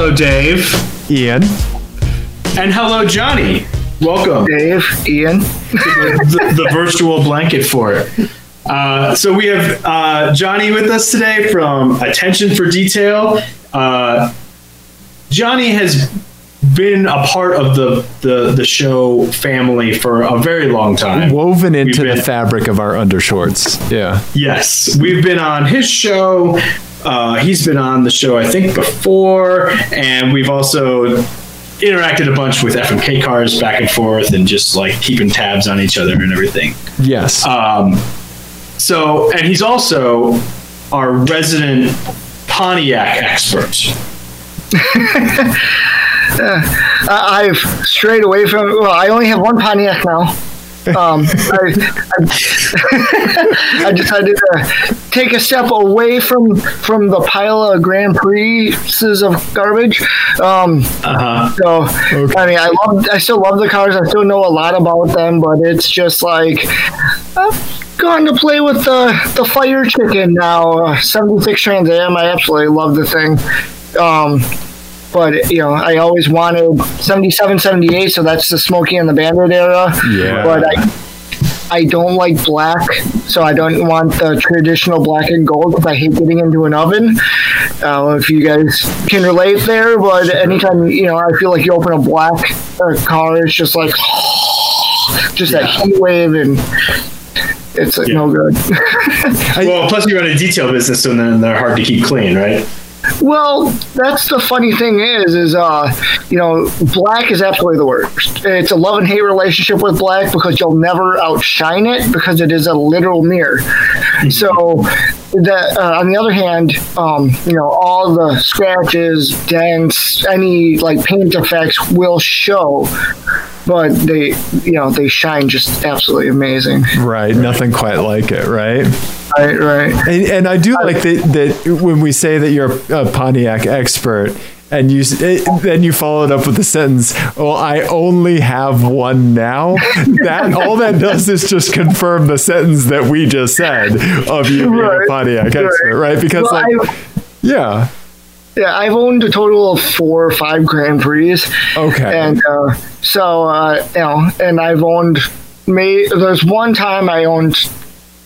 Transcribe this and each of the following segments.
hello, Dave. Ian. And hello, Johnny. Welcome. Dave, Ian. the, the virtual blanket for it. Uh, so we have uh, Johnny with us today from Attention for Detail. Uh, Johnny has been a part of the, the, the show family for a very long time. Woven into been, the fabric of our undershorts. Yeah. Yes. We've been on his show. Uh, he's been on the show, I think, before. And we've also interacted a bunch with FMK cars back and forth and just like keeping tabs on each other and everything. Yes. Um, so, and he's also our resident Pontiac expert. uh, I've strayed away from. Well, I only have one Pontiac now. Um, I, I, I, decided to take a step away from from the pile of Grand Prix of garbage. Um, uh-huh. So okay. I mean, I love, I still love the cars. I still know a lot about them, but it's just like. Uh, gone to play with the the fire chicken now. Uh, 76 Trans Am. I absolutely love the thing. Um, but you know, I always wanted 77, 78, so that's the Smokey and the Bandit era. Yeah. But I I don't like black, so I don't want the traditional black and gold because I hate getting into an oven. Uh, if you guys can relate there, but anytime you know, I feel like you open a black uh, car, it's just like just that heat wave and it's yeah. no good. well, plus you run a detail business, and then they're hard to keep clean, right? Well, that's the funny thing is, is uh, you know, black is absolutely the worst. It's a love and hate relationship with black because you'll never outshine it because it is a literal mirror. Mm-hmm. So, that uh, on the other hand, um, you know, all the scratches, dents, any like paint effects will show but they you know they shine just absolutely amazing right nothing quite like it right right right and, and i do like that that when we say that you're a pontiac expert and you then you followed up with the sentence well i only have one now that all that does is just confirm the sentence that we just said of you being right, a pontiac expert right, right? because well, like I, yeah yeah, I've owned a total of four or five Grand Prix. Okay. And uh, so, uh, you know, and I've owned, may, there's one time I owned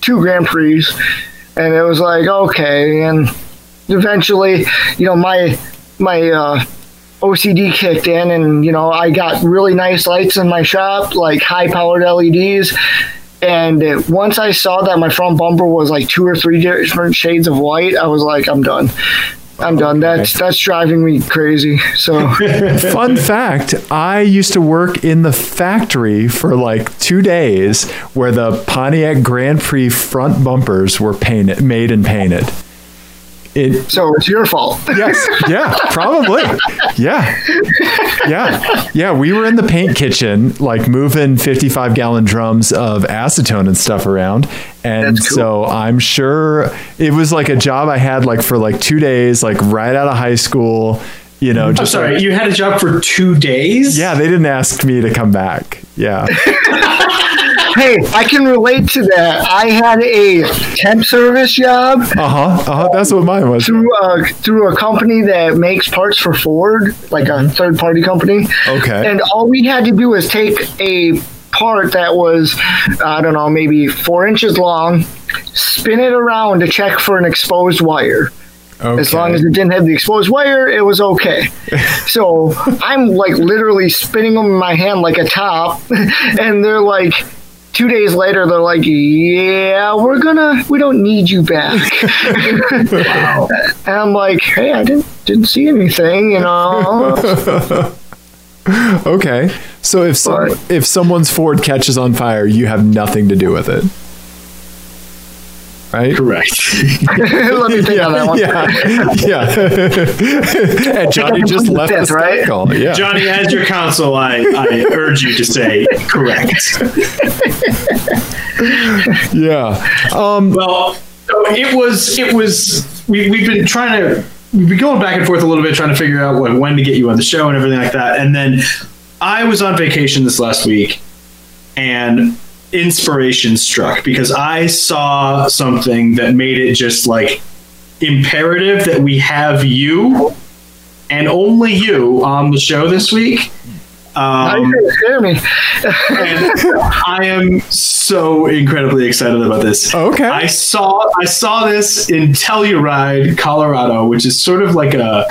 two Grand Prix, and it was like, okay. And eventually, you know, my, my, uh, OCD kicked in, and you know, I got really nice lights in my shop, like high powered LEDs. And once I saw that my front bumper was like two or three different shades of white, I was like, I'm done. I'm done. That's that's driving me crazy. So, fun fact: I used to work in the factory for like two days, where the Pontiac Grand Prix front bumpers were painted, made and painted. It, so it's your fault. yes. Yeah. Probably. Yeah. Yeah. Yeah. We were in the paint kitchen, like moving 55 gallon drums of acetone and stuff around. And cool. so I'm sure it was like a job I had like for like two days, like right out of high school. You know, just I'm sorry, like, you had a job for two days? Yeah, they didn't ask me to come back. Yeah. hey, I can relate to that. I had a temp service job. Uh huh. Uh huh. That's what mine was. Through a, through a company that makes parts for Ford, like a third party company. Okay. And all we had to do was take a part that was, I don't know, maybe four inches long, spin it around to check for an exposed wire. Okay. As long as it didn't have the exposed wire, it was okay. so I'm like literally spinning them in my hand like a top, and they're like, two days later they're like yeah we're gonna we don't need you back. Wow. and i'm like hey i didn't didn't see anything you know? Okay. So if some, if someone's ford catches on fire you have nothing to do with it right? Correct. Let me think yeah, on that one. Yeah, yeah. and Johnny just left the right? call. Yeah. Johnny, as your counsel, I, I urge you to say correct. yeah. Um, well, it was. It was. We, we've been trying to. We've been going back and forth a little bit, trying to figure out when, when to get you on the show and everything like that. And then I was on vacation this last week, and inspiration struck because I saw something that made it just like imperative that we have you and only you on the show this week. Um, scare me. and I am so incredibly excited about this. Okay. I saw I saw this in Telluride, Colorado, which is sort of like a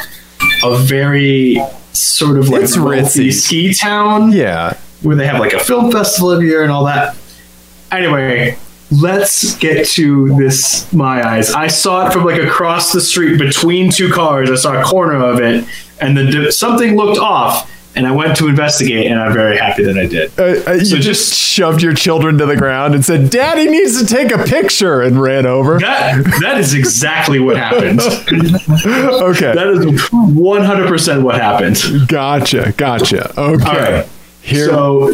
a very sort of like It's ritzy. ski town Yeah. where they have like a film festival every year and all that. Anyway, let's get to this. My eyes. I saw it from like across the street between two cars. I saw a corner of it, and then something looked off, and I went to investigate, and I'm very happy that I did. Uh, uh, you So just, just- shoved your children to the ground and said, "Daddy needs to take a picture," and ran over. That that is exactly what happened. Okay, That is 100 percent what happened. gotcha, gotcha. Okay, All right. here. So.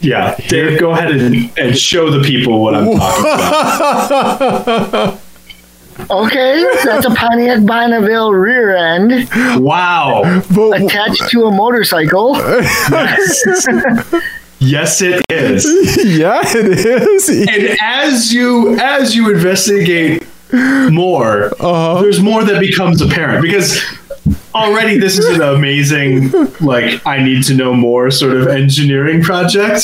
Yeah, Dave, go ahead and, and show the people what I'm talking about. Okay, that's a Pontiac Bonneville rear end Wow. but, attached to a motorcycle. Yes, it is. yeah, it is. And as you as you investigate more, Uh-huh. there's more that becomes apparent because already this is an amazing like I need to know more sort of engineering project.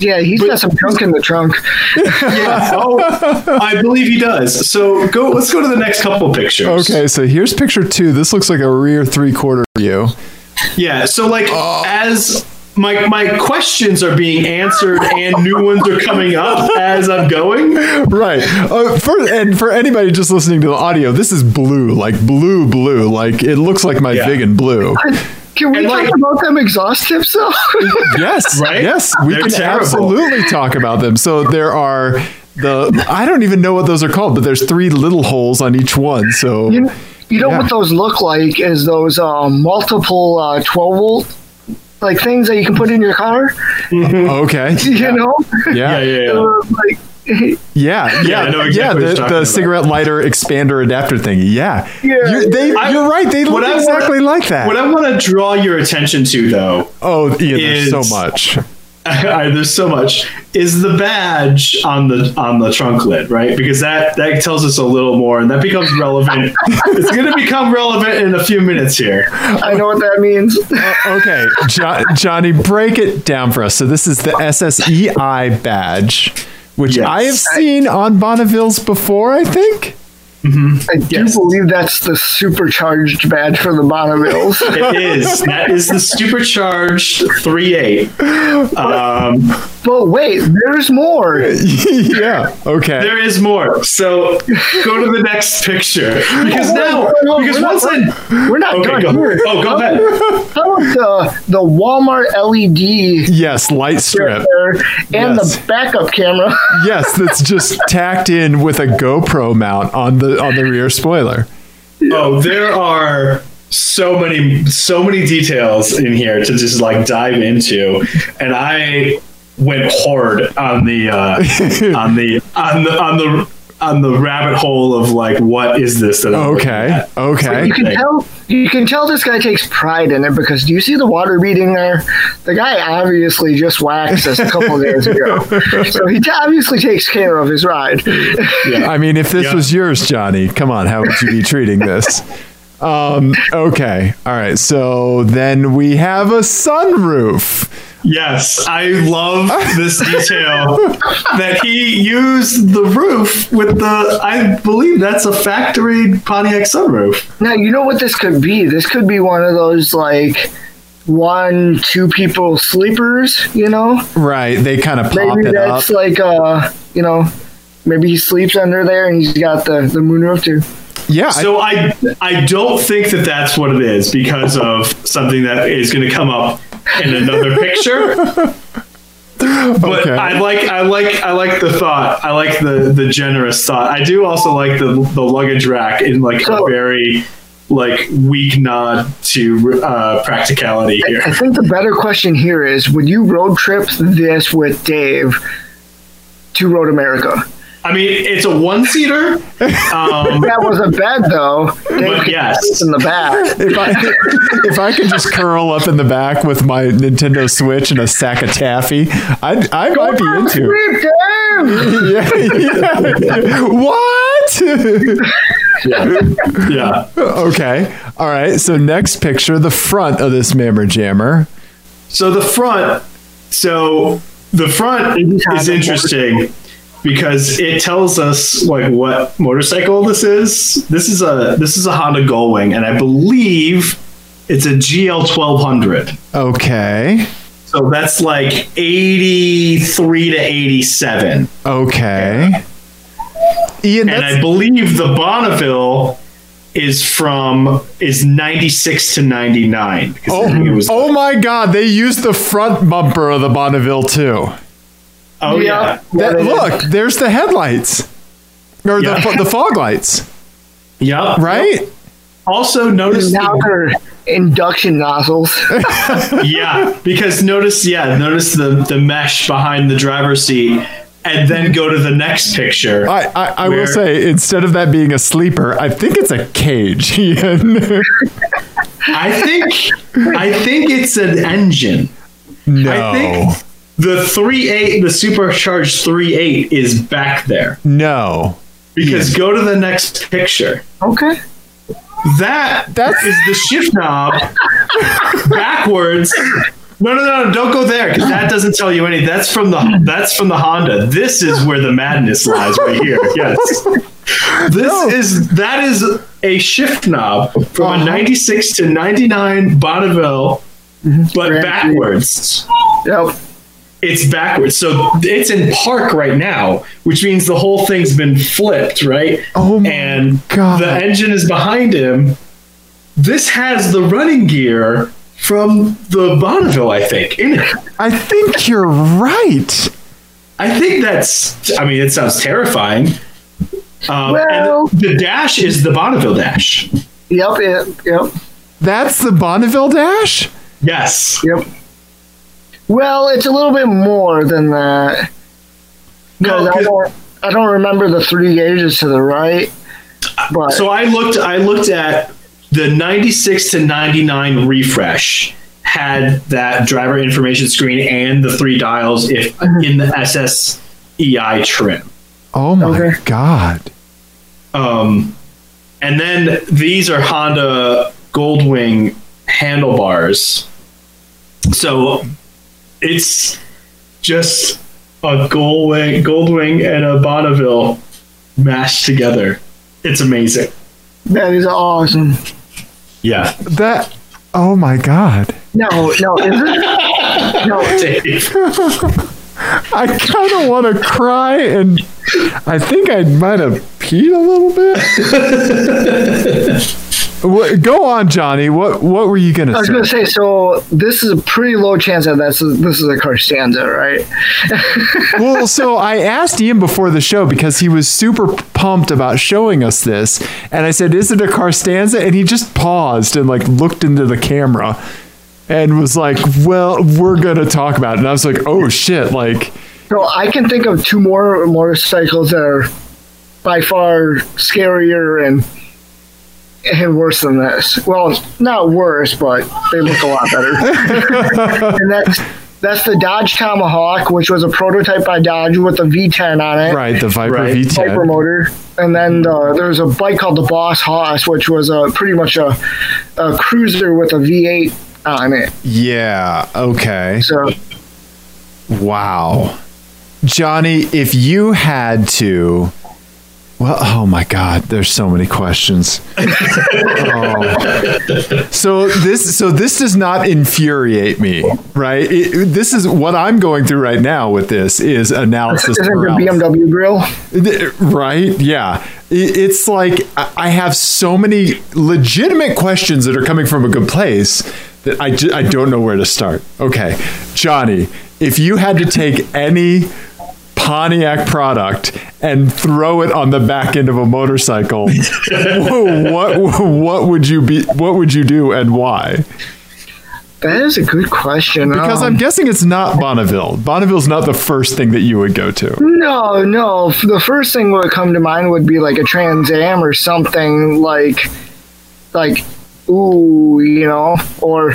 Yeah, he's got some junk in the trunk. Yeah. Oh, I believe he does. So go. Let's go to the next couple pictures. Okay, so here's picture two. This looks like a rear three quarter view. Yeah. So like oh. as my my questions are being answered and new ones are coming up as I'm going. Right. Uh, for and for anybody just listening to the audio, this is blue, like blue, blue. Like it looks like my Yeah. Vig in blue. Can we And, talk like- about them exhaust tips though? Yes. Right? Yes. We They're can terrible. absolutely talk about them. So there are the I don't even know what those are called, but there's three little holes on each one. So you, you know Yeah. what those look like is those um, multiple uh, 12 volt like things that you can put in your car. okay. You know, Yeah, Yeah. yeah, yeah. Uh, like Yeah, yeah, Yeah, I know yeah. exactly what you're the, the cigarette lighter expander adapter thing. Yeah, Yeah. You're, they, I- you're right. They look what I wanna- exactly like that. What I want to draw your attention to, though, oh, Ian, there's so much. I, there's so much, is the badge on the on the trunk lid, right? Because that that tells us a little more, and that becomes relevant. it's going to become relevant in a few minutes here. I know what that means. Uh, okay, jo- Johnny, break it down for us. So this is the SSEI badge, which Yes. I have seen on Bonneville's before. I think. I do believe that's the supercharged badge for the Bonnevilles. It is that is the supercharged 3.8. Um, but wait, there's more. yeah. Okay. there is more. So go to the next picture because now no, because we're not once I We're not okay done go here. oh go ahead How about the, the Walmart LED yes, light strip. there and Yes. the backup camera? Yes, that's just tacked in with a GoPro mount on the on the rear spoiler. Oh, there are so many so many details in here to just like dive into, and I went hard on the uh, on the on the on the on the rabbit hole of like what is this that I'm looking Okay. at. Okay. You can tell you can tell this guy takes pride in it because do you see the water beading there? The guy obviously just waxed us a couple of days ago, so he obviously takes care of his ride. Yeah. I mean, if this Yeah. was yours, Johnny, come on, how would you be treating this? Um, okay. All right. So then we have a sunroof. Yes, I love this detail that he used the roof with the. I believe that's a factory Pontiac sunroof. Now you know what this could be. This could be one of those like one, two people sleepers. You know, Right. They kind of pop maybe it up. that's like uh, you know, maybe he sleeps under there and he's got the the moonroof too. Yeah. So I I don't think that that's what it is because of something that is going to come up in another picture. But Okay. I like I like I like the thought. I like the the generous thought. I do also like the the luggage rack in like So- a very like weak nod to uh, practicality here. I think the better question here is: Would you road trip this with Dave to Road America? I mean, it's a one seater. Um, That was a bed, though. But yes. sleep in the back. if I if I could just curl up in the back with my Nintendo Switch and a sack of taffy, I'd, I might be into. it. Sleep, Dave. Yeah, yeah. what? yeah. okay. All right. So next picture, the front of this Mammer Jammer. So the front, so the front is interesting because it tells us like what motorcycle this is. This is a this is a Honda Goldwing, and I believe it's a GL twelve hundred. Okay. So that's like eighty three to eighty seven. Okay. Ian, and I believe the Bonneville is from is 96 to 99 because I think it oh, was oh my God! They used the front bumper of the Bonneville too. Oh yeah, That, look, there's the headlights, or Yeah. the, the fog lights, Yep. right? also notice now the, induction nozzles. yeah because notice yeah notice the the mesh behind the driver's seat and then go to the next picture I, I, I will say, instead of that being a sleeper, I think it's a cage. I think I think it's an engine no, I think the 3.8 the supercharged 3.8 is back there no. because go to the next picture okay. That That's- is the shift knob backwards. No, no, no, no! Don't go there because that doesn't tell you anything. That's from the that's from the Honda. This is where the madness lies, right here. Yes, this is that is a shift knob from a uh-huh. '96 to '99 Bonneville, mm-hmm. but Grand backwards. Yep. It's backwards, so it's in park right now, which means the whole thing's been flipped, right? Oh my and God. the engine is behind him. This has the running gear from the Bonneville, I think, in it. I think you're right. I think that's. I mean, it sounds terrifying. Um, Well- and the dash is the Bonneville dash. Yep. Yep. Yep. That's the Bonneville Dash. Yes. Yep. Well, it's a little bit more than that. No, Because I 'cause- don't, I don't remember the three gauges to the right. But So I looked. I looked at the '96 to '99 refresh had that driver information screen and the three dials if in the SSEI trim. Oh my Okay. God. Um, and then these are Honda Goldwing handlebars. So it's just a Goldwing, Goldwing and a Bonneville mashed together. It's amazing. that is awesome. Yeah. That. Oh my God. No, no, is it? No, Dave. I kind of want to cry, and I think I might have peed a little bit. Go on, Johnny. What What were you gonna say? I was say? gonna say. So this is a pretty low chance that that's this is a Carstanza, right? well, so I asked Ian before the show because he was super pumped about showing us this, and I said, "Is it a Carstanza?" And he just paused and like looked into the camera and was like, "Well, we're gonna talk about it." And I was like, "Oh shit!" Like, So I can think of two more motorcycles that are by far scarier and and worse than this. Well, not worse, but they look a lot better. and that's that's the Dodge Tomahawk, which was a prototype by Dodge with a V10 on it. right, the Viper Right. V10. Viper motor, and then uh, there's a bike called the Boss Hoss, which was a pretty much a, a cruiser with a V8 on it. Yeah. Okay. So Wow. Johnny, if you had to well, oh my God, there's so many questions. Oh. So this, so this does not infuriate me, right? It, this is what I'm going through right now with this is analysis isn't paralysis. BMW grill? Right? Yeah. It- It's like I I have so many legitimate questions that are coming from a good place that I, I don't know where to start. Okay. Johnny, if you had to take any Pontiac product and throw it on the back end of a motorcycle, what what would you be what would you do and why? That is a good question. Because Um, I'm guessing it's not Bonneville. Bonneville's not the first thing that you would go to. No, no. The first thing that would come to mind would be like a Trans Am or something like, like, ooh, you know, or,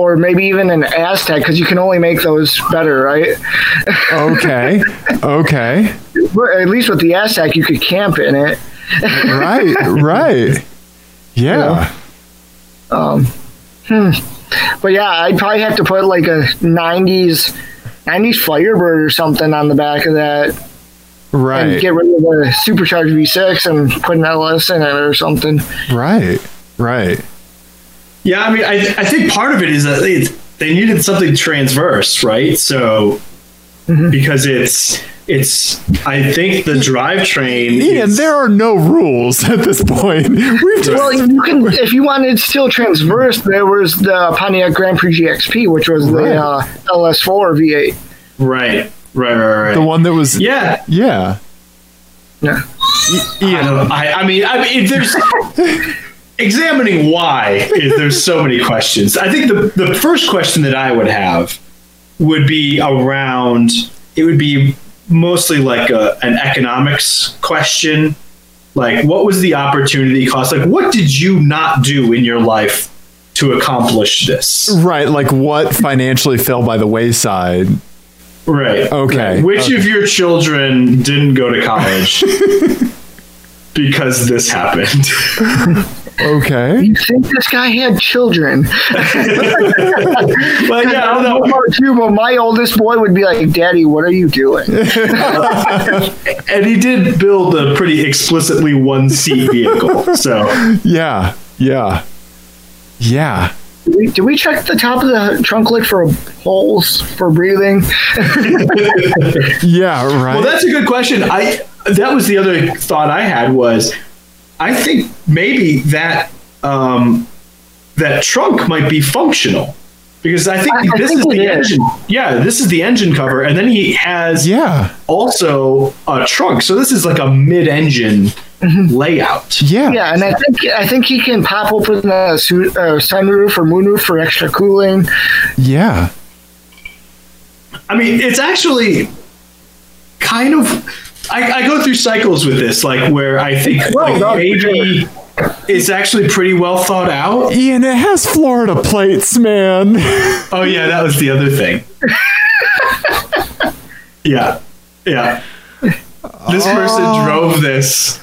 or maybe even an Aztek because you can only make those better, right? Okay. Okay. But at least with the Aztek, you could camp in it. right, right. Yeah. Um, hmm. But yeah, I'd probably have to put like a '90s '90s Firebird or something on the back of that, Right. and get rid of the supercharged V6 and put an LS in it or something. Right. Right. Yeah, I mean, I, I think part of it is that they, they needed something transverse, right? So because it's it's I think the drivetrain. Ian, is- there are no rules at this point. We've just Well, you can if you wanted still transverse, there was the Pontiac Grand Prix GXP, which was Right. the uh, LS4 V8. right, right, right, right. the one that was yeah, yeah. Yeah. I don't. I, I mean, I mean, there's examining why is there's so many questions. I think the the first question that I would have would be around. It would be mostly like a, an economics question. Like, what was the opportunity cost? Like, what did you not do in your life to accomplish this? Right, like what financially fell by the wayside. Right. Okay. Which okay. of your children didn't go to college because this happened? Okay. You think this guy had children? Well, yeah, I I don't don't know know. about you, but my oldest boy would be like, "Daddy, what are you doing?" And he did build a pretty explicitly one seat vehicle. So Yeah. Yeah. Yeah. Did we, did we check the top of the trunk lid for holes for breathing? Yeah, right. well that's a good question. I that was the other thought I had was I think maybe that um, that trunk might be functional. Because I think I- I this think is the it is. engine. Yeah, this is the engine cover, and then he has yeah. also a trunk. So this is like a mid-engine layout. Yeah. Yeah, and I think I think he can pop open the su- uh, sunroof or moonroof for extra cooling. Yeah. I mean, it's actually kind of. I, I go through cycles with this, like where I think like, no, for maybe it's actually pretty well thought out. Ian, it has Florida plates, man. Oh yeah, that was the other thing. yeah, yeah. This oh. person Oh. drove this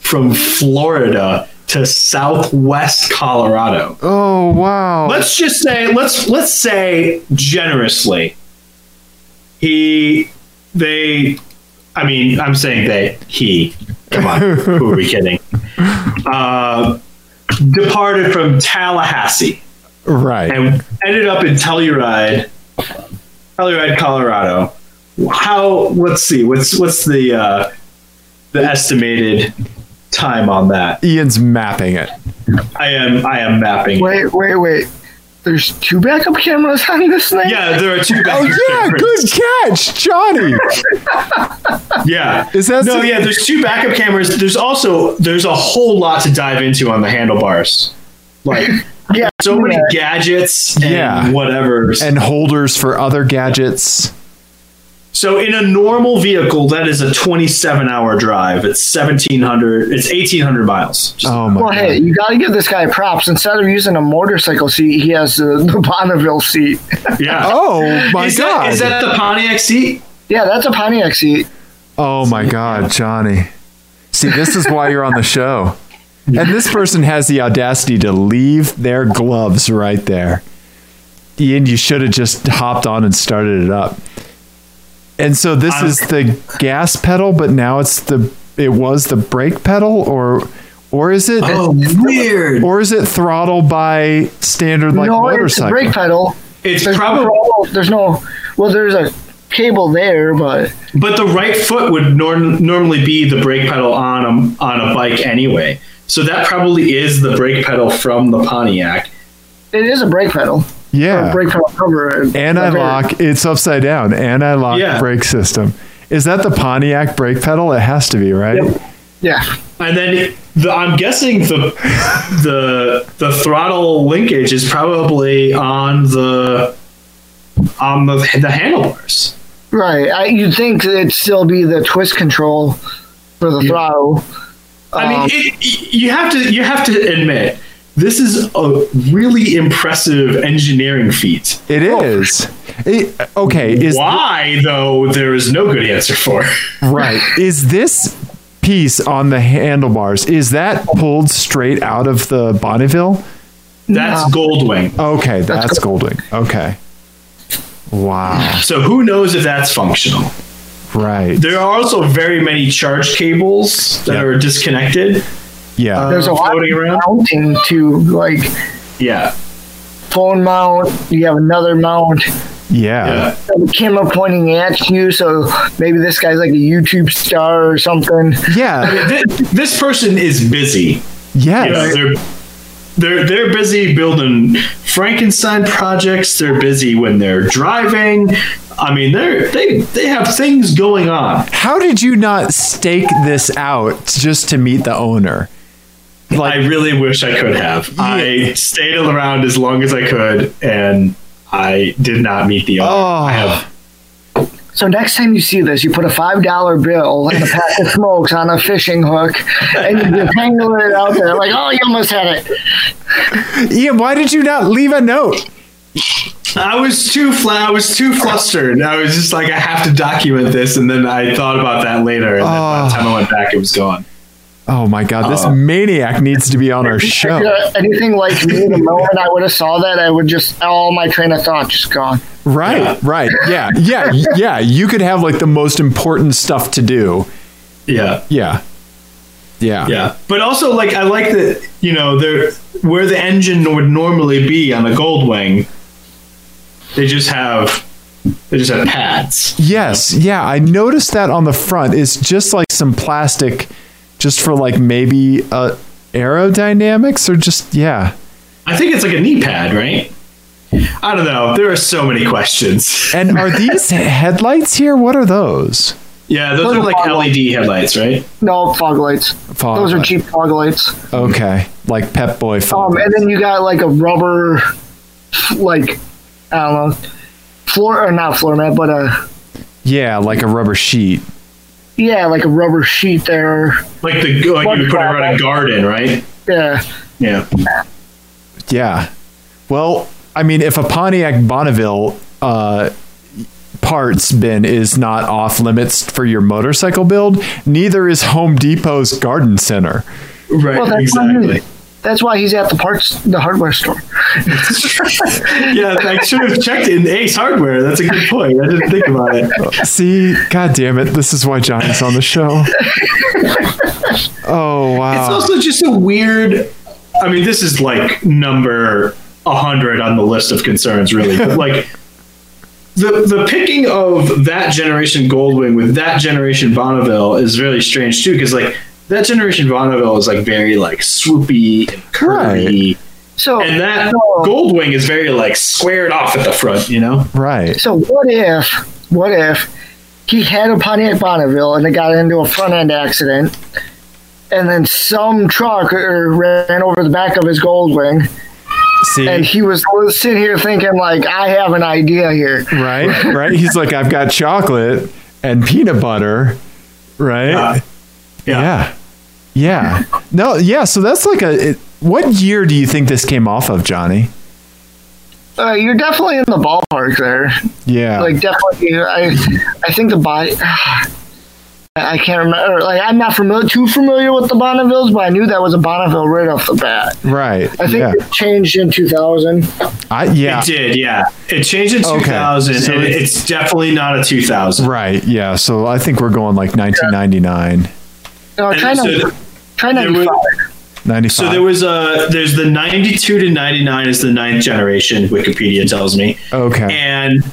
from Florida to Southwest Colorado. Oh wow. let's just say let's let's say generously he they i mean i'm saying that he come on who are we kidding uh departed from tallahassee right. and ended up in telluride telluride colorado how let's see what's what's the uh the estimated time on that Ian's mapping it. i am i am mapping it. Wait, wait, wait. There's two backup cameras on this thing. yeah there are two. Oh, backup cameras. Oh yeah, cameras. good catch, Johnny. Yeah. Is that no? so- Yeah. There's two backup cameras. There's also there's a whole lot to dive into on the handlebars. Like yeah. so many gadgets and Yeah. whatever. and holders for other gadgets. So in a normal vehicle, that is a 27 hour drive. It's 1700. It's 1800 miles. Just- Oh my Well, god. hey, you got to give this guy props. Instead of using a motorcycle seat, he has the, the Bonneville seat. yeah. Oh my is god. that is that the Pontiac seat? Yeah, that's a Pontiac seat. oh my god, Johnny. See, this is why you're on the show. And this person has the audacity to leave their gloves right there. Ian, you should have just hopped on and started it up. And so this I'm- is um, the gas pedal, but now it's the it was the brake pedal or or is it Oh, weird. or is it throttle by standard like no, it's a motorcycle? brake pedal. It's There's probably, no, there's no, well, there's a cable there, but but the right foot would nor- normally be the brake pedal on a on a bike anyway. So that probably is the brake pedal from the Pontiac. it is a brake pedal. Yeah. A brake pedal cover. Anti-lock. It's upside down. Anti-lock Yeah. brake system. Is that the Pontiac brake pedal? It has to be, right? Yep. Yeah. And then the, I'm guessing the the the throttle linkage is probably on the on the the handlebars. Right. I, you'd think it'd still be the twist control for the throttle. I mean, Um, it, you have to you have to admit this is a really impressive engineering feat. It oh. is. It- okay, is Why though? There is no good answer for. right. Is this piece on the handlebars is that pulled straight out of the Bonneville? That's Goldwing. Okay, that's Goldwing. Okay. Wow. So who knows if that's functional? Right. There are also very many charge cables that Yep. are disconnected. Yeah. There's a uh, lot floating of around? mounting too, like Yeah. phone mount. You have another mount. yeah. Yeah. The camera pointing at you, so maybe this guy's like a YouTube star or something. Yeah. Th- This person is busy. Yes. You know, they're they're they're busy building Frankenstein projects. They're busy when they're driving. I mean, they're they they have things going on. How did you not stake this out just to meet the owner? I really wish I could have. I stayed around as long as I could, and I did not meet the owner. Oh. I have So next time you see this, you put a five dollar bill and a pack of smokes on a fishing hook, and you just hang it out there like, oh, you almost had it. Ian, why did you not leave a note? I was too flat. I was too flustered. I was just like, I have to document this, and then I thought about that later. And then by the oh. time I went back, it was gone. Oh my god, this Oh. maniac needs to be on our show. Uh, anything like me, the moment I would have saw that, I would just all my train of thought just gone. Right, Yeah. right. Yeah, yeah, yeah. You could have like the most important stuff to do. Yeah. Yeah. Yeah. Yeah, but also like I like that you know there where the engine would normally be on a Goldwing, they just have they just have pads. Yes. Yeah. I noticed that on the front It's just like some plastic, just for like maybe uh, aerodynamics or just, yeah. I think it's like a knee pad, right? I don't know. There are so many questions. And are these headlights here? What are those? Yeah, those Those are are like fog LED headlights, right? No fog lights. Fog Those are cheap fog lights. Okay. Like Pep Boy fog. Um, and then you got like a rubber, like I don't know, floor or not floor mat, but a yeah, like a rubber sheet. Yeah, like a rubber sheet there. Like the like you would put around a garden, right? Yeah, Yeah. Yeah. Well, I mean, if a Pontiac Bonneville uh, parts bin is not off limits for your motorcycle build, neither is Home Depot's garden center. Right. well that's why exactly. He- that's why he's at the parts, the hardware store. yeah, I should have checked in Ace Hardware. That's a good point. I didn't think about it. See, god damn it, this is why Johnny's on the show. Oh wow. It's also just a weird. I mean, this is like number hundred on the list of concerns, really. But like the the picking of that generation Goldwing with that generation Bonneville is really strange too, because like that generation Bonneville is like very like swoopy and curvy, So, and that so, Goldwing is very like squared off at the front. You know? right. so what if, what if he had a Pontiac Bonneville and it got into a front end accident, and then some truck er, ran over the back of his Goldwing, See, and he was sitting here thinking like, I have an idea here. right, right. He's like, I've got chocolate and peanut butter, right? Uh, yeah. yeah, No, yeah. So that's like a. It, what year do you think this came off of, Johnny? Uh, you're definitely in the ballpark there. Yeah, Like definitely, I I think the buy. I can't remember. Like I'm not familiar, too familiar with the Bonnevilles, but I knew that was a Bonneville right off the bat. right. I think yeah, it changed in 2000. I, yeah. It did, yeah. It changed in Okay, 2000, so and it's- it's definitely not a 2000. Right. Yeah. So I think we're going like 1999, No, And try so not, th- try there 95. was- 95. So there was a there's the 92 to 99 is the ninth generation. Wikipedia tells me, okay. and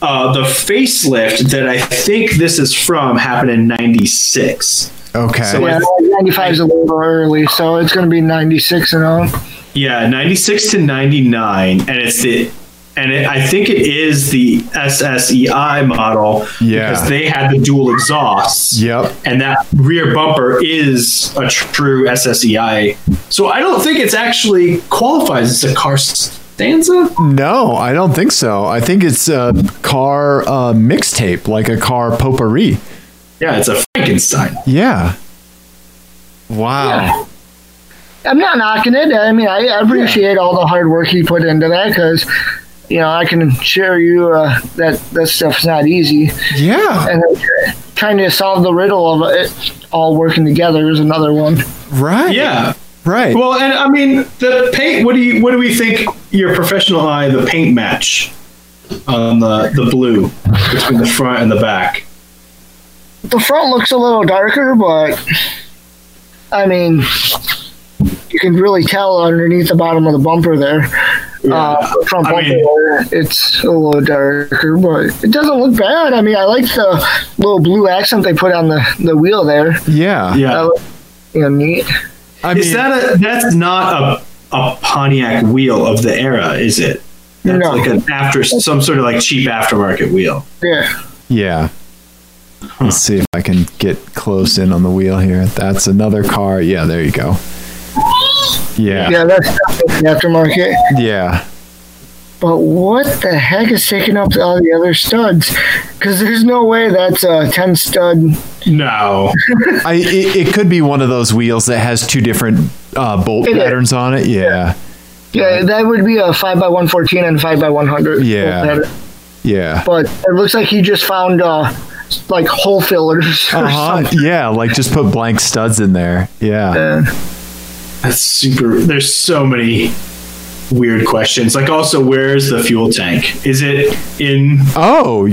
uh, the facelift that I think this is from happened in 96. okay. so Yeah, 95 is a little early, so it's going to be 96 and all. Yeah, 96 to 99, and it's the and it, I think it is the SSEI model Yeah. because they had the dual exhausts. Yep. and that rear bumper is a true SSEI. So I don't think it's actually qualifies as a car stanza. No, I don't think so. I think it's a car uh, mixtape, like a car potpourri. Yeah, it's a Frankenstein. Yeah. Wow. Yeah. I'm not knocking it. I mean, I, I appreciate all the hard work he put into that because, you know, I can assure you uh, that that stuff's not easy. Yeah. And then trying to solve the riddle of it all working together is another one. Right. Yeah. Right. Well, and I mean the paint. What do you? What do we think? Your professional eye, the paint match on the the blue between the front and the back. The front looks a little darker, but I mean, you can really tell underneath the bottom of the bumper there. Uh, the I mean- it's a little darker, but it doesn't look bad. I mean, I like the little blue accent they put on the, the wheel there. yeah. Yeah. looks, you know, neat. I Is mean, that a? That's not a a Pontiac wheel of the era, is it? That's No. like an after some sort of like cheap aftermarket wheel. Yeah. yeah. Let's see if I can get close in on the wheel here. That's another car. Yeah, there you go. Yeah. Yeah, that's definitely aftermarket. Yeah. But what the heck is taking up all the other studs? Because there's no way that's a 10 stud. No. I it, it could be one of those wheels that has two different uh, bolt It is. patterns on it. Yeah. Yeah, that would be a 5x114 and 5x100. Yeah. Yeah. But it looks like he just found uh, like hole fillers Uh-huh. something. Yeah, like just put blank studs in there. Yeah. Uh, That's super. There's so many weird questions. Like, also, where's the fuel tank? Is it in? Oh,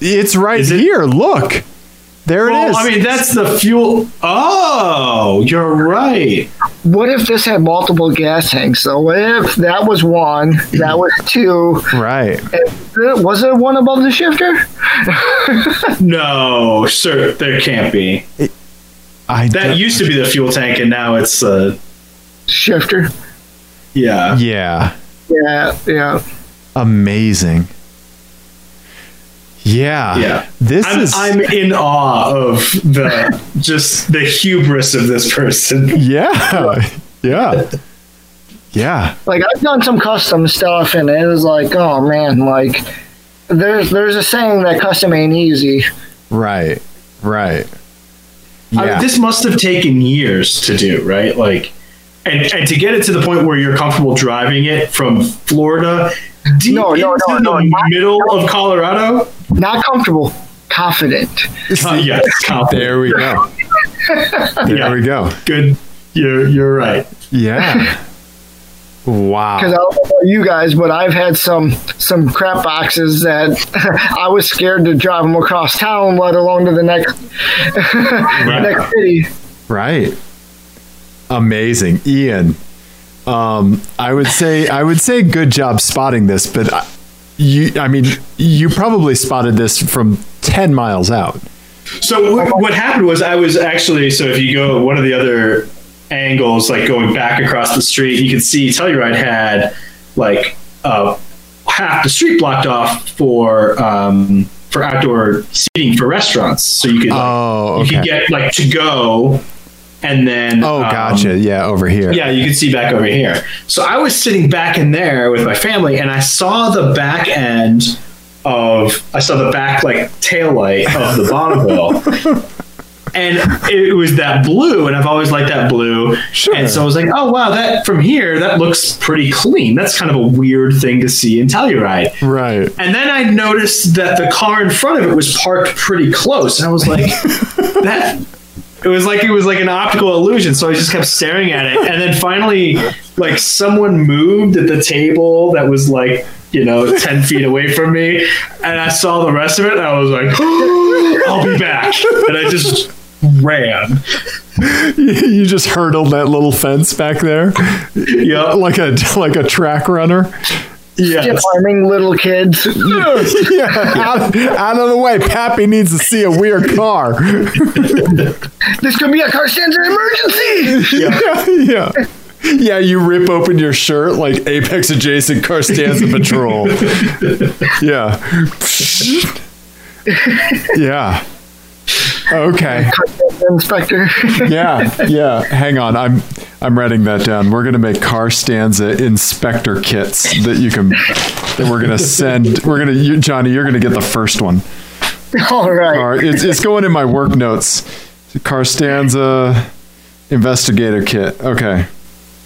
it's right Is it- here. Look. There it Well, is. I mean, that's the fuel. Oh, you're right. what if this had multiple gas tanks So What if that was one, that was two, right. and was there one above the shifter? No, sir, there can't be. I That used to be the fuel tank, and now it's uh, Shifter. yeah. Yeah. Yeah, yeah. Amazing. Yeah. Yeah. This I'm, is I'm in awe of the just the hubris of this person. Yeah. Yeah. Yeah. Like I've done some custom stuff, and it was like, oh man, like there's there's a saying that custom ain't easy. Right. Right. I mean, Yeah. this must have taken years to do, right? Like, and and to get it to the point where you're comfortable driving it from Florida deep No, no, into no, the no, not- middle of Colorado. Not comfortable, confident. Uh, yes, confident. there we go. There Yeah. we go. Good. You're you're right. Yeah. Wow. Because I don't know about you guys, but I've had some some crap boxes that I was scared to drive them across town, let alone to the next next city. Right. Amazing, Ian. Um, I would say I would say good job spotting this, but I- you, I mean, you probably spotted this from ten miles out. So what, what happened was I was actually so if you go one of the other angles like going back across the street you can see Telluride had like uh, half the street blocked off for um, for outdoor seating for restaurants so you could like, Oh, you could get like to go and then Oh, um, gotcha. Yeah, over here. yeah, you can see back over here. So I was sitting back in there with my family, and I saw the back end of I saw the back like tail light of the Bonneville. And it was that blue, and I've always liked that blue. Sure. And so I was like, "Oh wow, that from here that looks pretty clean. That's kind of a weird thing to see in Telluride." Right. And then I noticed that the car in front of it was parked pretty close, and I was like, "That." It was like it was like an optical illusion, so I just kept staring at it, and then finally, like someone moved at the table that was like you know ten feet away from me, and I saw the rest of it, and I was like, "I'll be back," and I just ran. you just hurdled that little fence back there, Yeah, like a like a track runner. Yeah. Farming little kids. yeah, out, out of the way. Pappy needs to see a weird car. This could be a car an emergency. yeah, yeah. Yeah, you rip open your shirt like Apex adjacent car stands in patrol. Yeah. yeah. Okay. Inspector. Yeah, yeah. Hang on. I'm I'm writing that down. We're gonna make car stanza inspector kits that you can that we're gonna send. We're gonna you, Johnny, you're gonna get the first one. All right. All right, it's, it's going in my work notes. Car stanza investigator kit. Okay.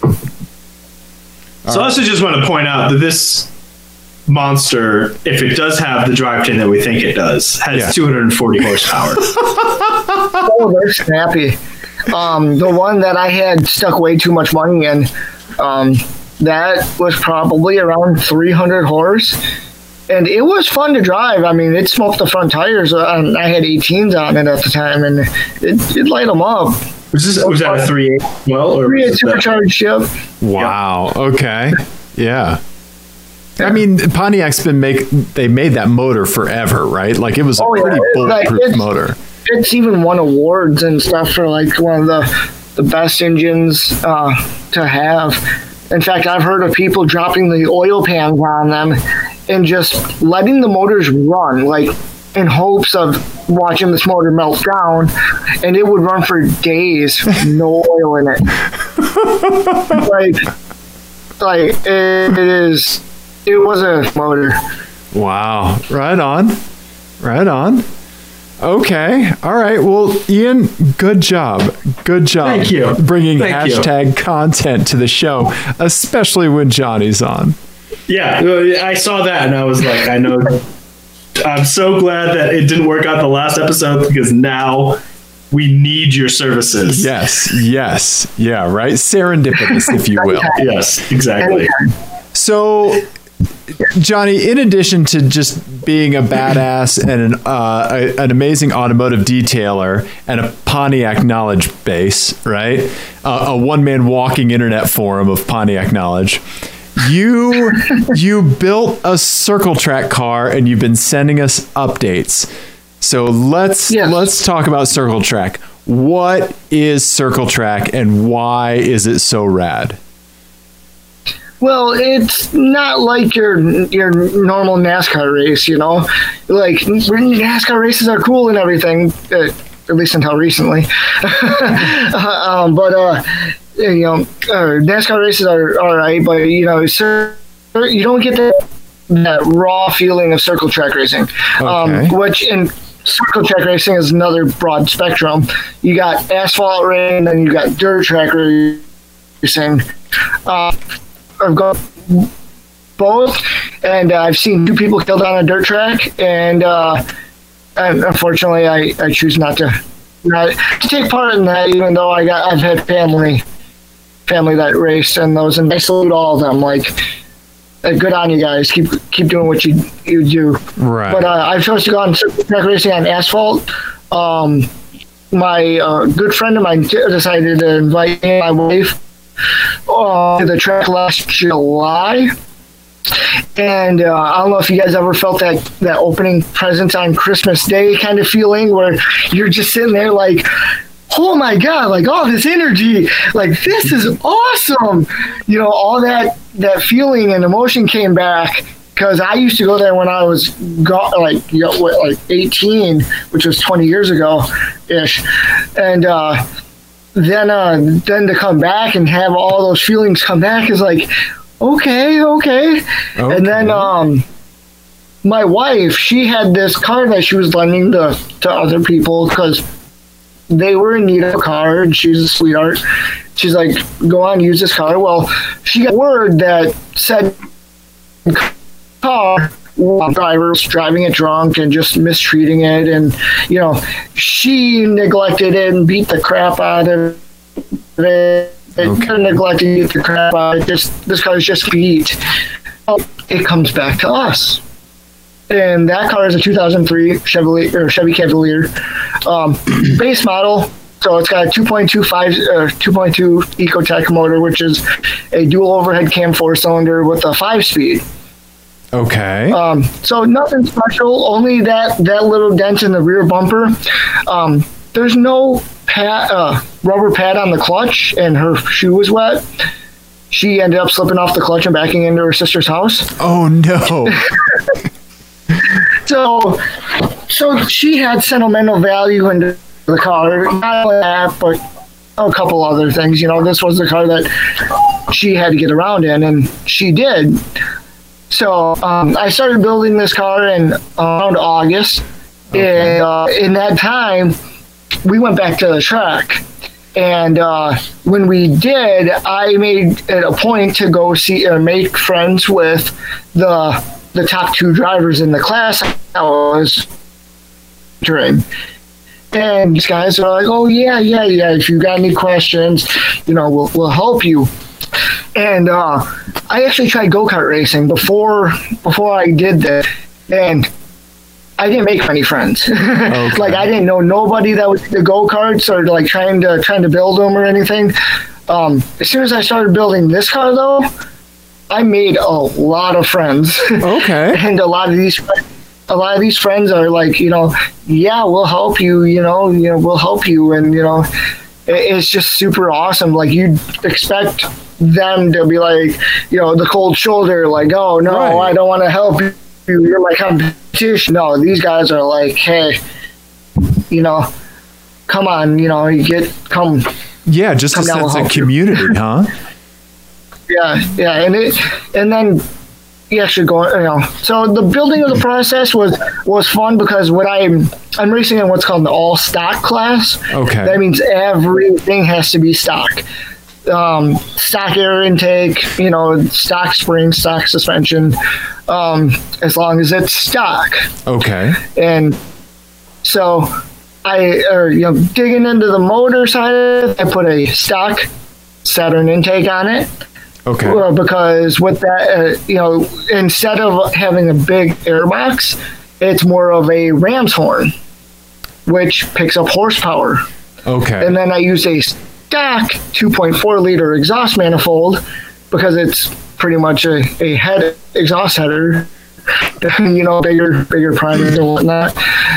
So I also just want to point out that this monster, if it does have the drivetrain that we think it does, has Yeah. 240 horsepower. Oh, they're snappy. Um, the one that I had stuck way too much money in, um, that was probably around 300 horse. And it was fun to drive. I mean, it smoked the front tires. uh, and I had 18s on it at the time, and it, it light them up. Was this was that a three eight well or We had was that- supercharged ship. Wow. Okay. Yeah. I mean, Pontiac's been make they made that motor forever, right? Like it was a Oh, yeah. pretty like- bulletproof it's- motor. it's even won awards and stuff for like one of the the best engines uh, to have. In fact, I've heard of people dropping the oil pans on them and just letting the motors run, like in hopes of watching this motor melt down, and it would run for days, no oil in it. like, like it is. It was a motor. Wow. Right on. Right on. Okay. All right. Well, Ian, good job. Good job. Thank you. Bringing Thank you. hashtag content to the show, especially when Johnny's on. Yeah, I saw that and I was like, I know. I'm so glad that it didn't work out the last episode because now we need your services. Yes. Yes. Yeah. Right. Serendipitous, if you will. Yes, exactly. So, Johnny, in addition to just being a badass and an, uh, a, an amazing automotive detailer and a Pontiac knowledge base, right? Uh, a one man walking internet forum of Pontiac knowledge. You you built a circle track car and you've been sending us updates. So let's Yes. let's talk about circle track. What is circle track and why is it so rad? Well, it's not like your your normal NASCAR race, you know. Like NASCAR races are cool and everything, uh, at least until recently. um, but uh, you know, uh, NASCAR races are all right, but you know, sir, you don't get that that raw feeling of circle track racing, Okay. um, which in circle track racing is another broad spectrum. You got asphalt racing, then you got dirt track racing. Uh, I've got both, and uh, I've seen two people killed on a dirt track, and, uh, and unfortunately, I, I choose not to not to take part in that, even though I got I've had family family that raced in those, and I salute all of them. Like, uh, good on you guys. Keep keep doing what you you do. Right. But uh, I've chose to go on track racing on asphalt. Um, my uh, good friend of mine decided to invite my wife uh, the track last July. And uh, I don't know if you guys ever felt that, that opening presents on Christmas Day kind of feeling where you're just sitting there like, oh my God, like all this energy, like this is awesome. You know, all that, that feeling and emotion came back because I used to go there when I was go- like you know, like 18, which was 20 years ago ish, and uh, then uh, then to come back and have all those feelings come back is like okay, okay, and then um. My wife, she had this car that she was lending to, to other people because they were in need of a car and she's a sweetheart. She's like, go on, use this car. Well, she got word that said car driver was driving it drunk and just mistreating it and you know she neglected it and beat the crap out of it Okay. Kind of neglected beat the crap out of it this this car is just beat it comes back to us and that car is a 2003 Chevy or Chevy Cavalier um, base model. So it's got a 2.25 uh, 2.2 Ecotec motor, which is a dual overhead cam four cylinder with a five speed. Okay. Um, so nothing special, only that that little dent in the rear bumper. Um, there's no pad, uh, rubber pad on the clutch, and her shoe was wet. She ended up slipping off the clutch and backing into her sister's house. oh no. So, so she had sentimental value in the car. Not only that, but a couple other things. You know, this was the car that she had to get around in, and she did. So um, I started building this car in around August, and uh, in that time, we went back to the track. And uh, when we did, I made it a point to go see or make friends with the the top two drivers in the class I was entering. And these guys are like, "Oh yeah, yeah, yeah. If you got any questions, you know, we'll we'll help you." And uh, I actually tried go kart racing before before I did that, and I didn't make many friends. Okay. like I didn't know nobody that was the go karts or like trying to trying to build them or anything. Um, as soon as I started building this car, though, I made a lot of friends. Okay. and a lot of these a lot of these friends are like you know yeah we'll help you you know you know we'll help you and you know it, it's just super awesome like you'd expect them to be like you know the cold shoulder like oh no Right. i don't want to help you you're my competition no these guys are like hey you know come on you know you get come Yeah, just a Come we'll sense of community, huh? Yeah, yeah, and it, and then you actually go, you know. So the building of the process was was fun because what I'm I'm racing in what's called the all stock class. Okay. That means everything has to be stock. Um, stock air intake, you know, stock spring, stock suspension, um, as long as it's stock. Okay. And so I, or, you know, digging into the motor side of it, I put a stock Saturn intake on it. Okay. Well, because with that, uh, you know, instead of having a big airbox, it's more of a ram's horn, which picks up horsepower. Okay. And then I use a stock 2.4 liter exhaust manifold because it's pretty much a, a head exhaust header, you know, bigger bigger primers and whatnot.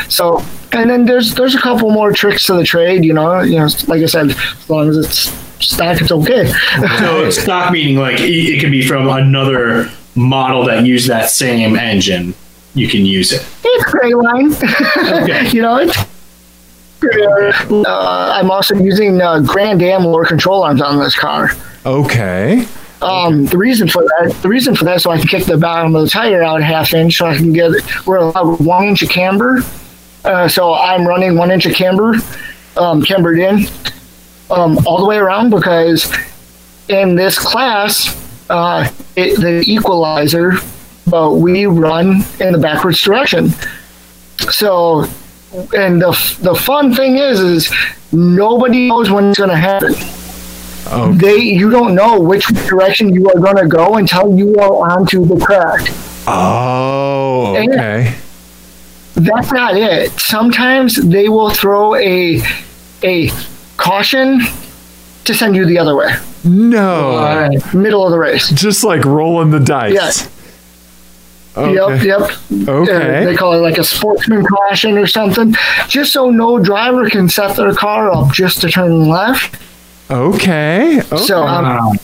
So, and then there's there's a couple more tricks to the trade, you know. You know, like I said, as long as it's stock, it's okay. So it's stock meaning like it it can be from another model that used that same engine. You can use it. It's gray line. Okay. you know, it's. Uh, I'm also using uh, Grand Am lower control arms on this car. okay. Um, the reason for that, the reason for that, so I can kick the bottom of the tire out half inch, so I can get we're allowed one inch of camber. Uh, so I'm running one inch of camber, um, cambered in, um, all the way around because in this class, uh, it, the equalizer, but we run in the backwards direction. So, and the the fun thing is, is nobody knows when it's going to happen Oh, they you don't know which direction you are going to go until you are onto the track. oh okay. That's not it. Sometimes they will throw a a caution to send you the other way, No. middle of the race. Just like rolling the dice. Yes. Okay. Yep, yep. Okay. Uh, they call it like a sportsman caution or something, just so no driver can set their car up just to turn left. Okay. okay. So um,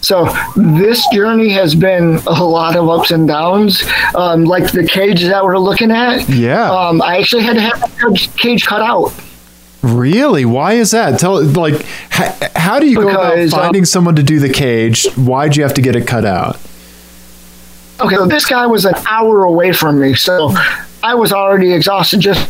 So this journey has been a lot of ups and downs. Um, like the cage that we're looking at. yeah. Um, I actually had to have the cage cut out. really? Why is that? Tell like how, how do you go about Because, um, finding someone to do the cage? Why'd you have to get it cut out? Okay, so this guy was an hour away from me, so I was already exhausted just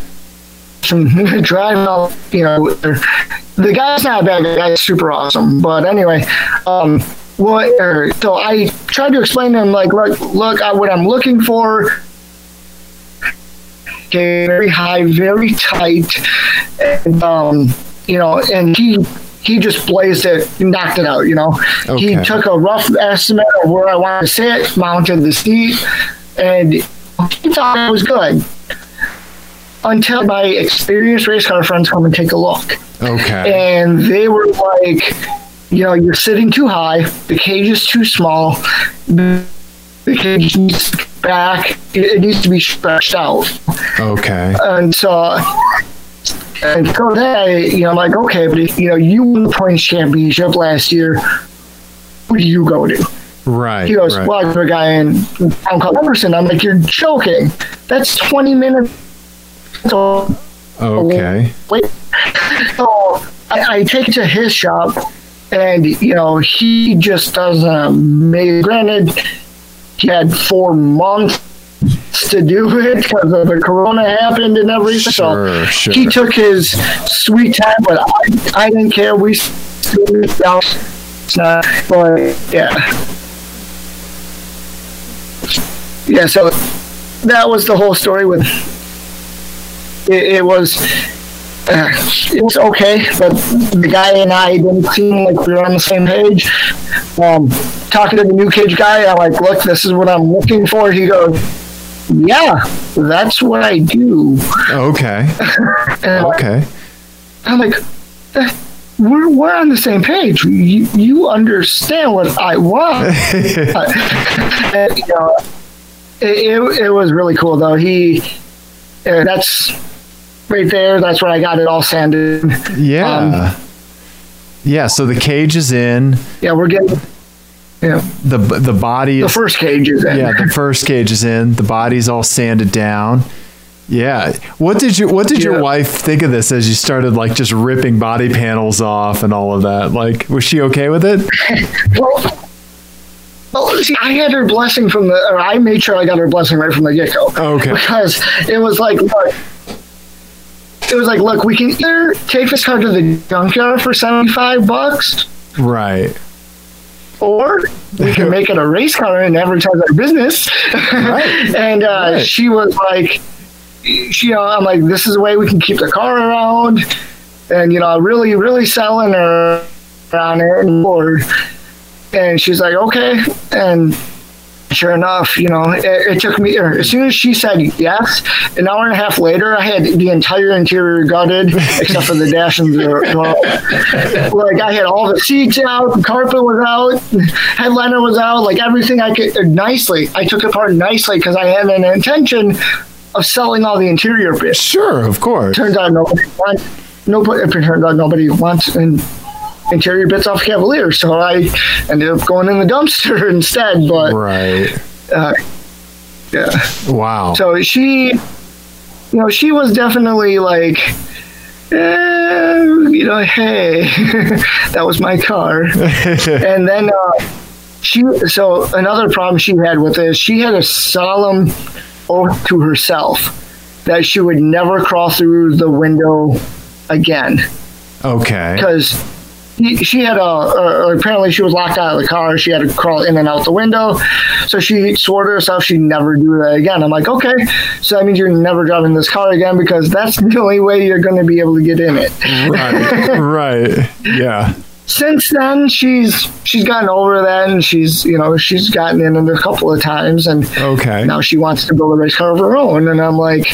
from driving. You know, the guy's not a bad guy; the guy's super awesome. But anyway, um, what? er, So I tried to explain to him like, look, look, I, what I'm looking for. Okay, very high, very tight, and um, you know, and he he just blazed it, knocked it out. You know, he took a rough estimate of where I wanted to sit, mounted the seat, and he thought it was good. Until my experienced race car friends come and take a look, Okay. and they were like, you know, you're sitting too high, the cage is too small, the cage needs back, it needs to be stretched out Okay. and so and so I, you know, like, okay, but you know, you won the points championship last year. Who do you go to? Right. He goes, right. well, I go to a guy in town called Emerson. I'm like, you're joking. That's 20 minutes. So okay. wait. So I, I take it to his shop, and you know, he just doesn't make. Granted, he had four months to do it because of the corona happened and everything. Sure, so sure. he took his sweet time, but I, I didn't care. We it out. Uh, but yeah, yeah. So that was the whole story with it, it was uh, it was okay, but the guy and I didn't seem like we were on the same page. Um, talking to the new cage guy, I'm like, look, this is what I'm looking for. He goes, yeah, that's what I do. Okay. Okay. I'm like, "Eh, we're, we're on the same page. You, you understand what I want. And, you know, it, it, it was really cool though. He, uh, that's right there. That's where I got it all sanded. Yeah. yeah. So the cage is in. Yeah, we're getting, yeah, The the body the is first cage is in. yeah. The first cage is in. The body's all sanded down. Yeah. What did you What did your wife think of this as you started like just ripping body panels off and all of that? Like, was she okay with it? Well, well, see, I had her blessing from the, or I made sure I got her blessing right from the get go. Okay. Because it was like, look, it was like, look, we can either take this car to the junkyard for seventy five bucks, Right. Or we can make it a race car and advertise our business. Right. and uh, Right. she was like, she, you know, I'm like, this is the way we can keep the car around, and you know, really, really selling her on it and board. And she's like, okay, and sure enough, you know, it, it took me. As soon as she said yes, an hour and a half later, I had the entire interior gutted except for the dash and the well, like I had all the seats out, the carpet was out, headliner was out, like everything I could uh, nicely. I took it apart nicely because I had an intention of selling all the interior bits. Sure. Of course. Turns out nobody wants. Nobody. It turns out nobody wants an interior bits off Cavalier, so I ended up going in the dumpster instead. But Right. uh, yeah. Wow. So she, you know, she was definitely like, eh, you know, hey, that was my car. and then uh, she, so another problem she had with this, she had a solemn oath to herself that she would never crawl through the window again okay. because she had a, or apparently she was locked out of the car. She had to crawl in and out the window. So she swore to herself she'd never do that again. I'm like, okay, so that means you're never driving this car again because that's the only way you're going to be able to get in it. Right. right. Yeah. Since then, she's she's gotten over that and she's you know she's gotten in it a couple of times and Okay. now she wants to build a race car of her own. And I'm like,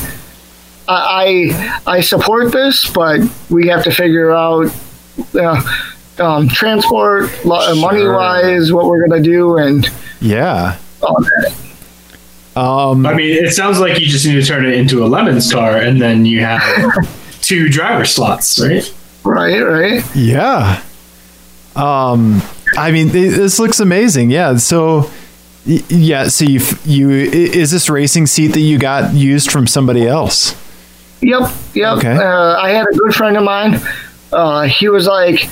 I I, I support this, but we have to figure out. Uh, um, transport, money wise, what we're gonna do, and Yeah. all that. Um. I mean, it sounds like you just need to turn it into a Lemons car, and then you have two driver slots, right? Right, right. Yeah. Um. I mean, this looks amazing. Yeah. So. Yeah. So you you is this racing seat that you got used from somebody else? Yep, yep. Okay. Uh, I had a good friend of mine. Uh, he was like,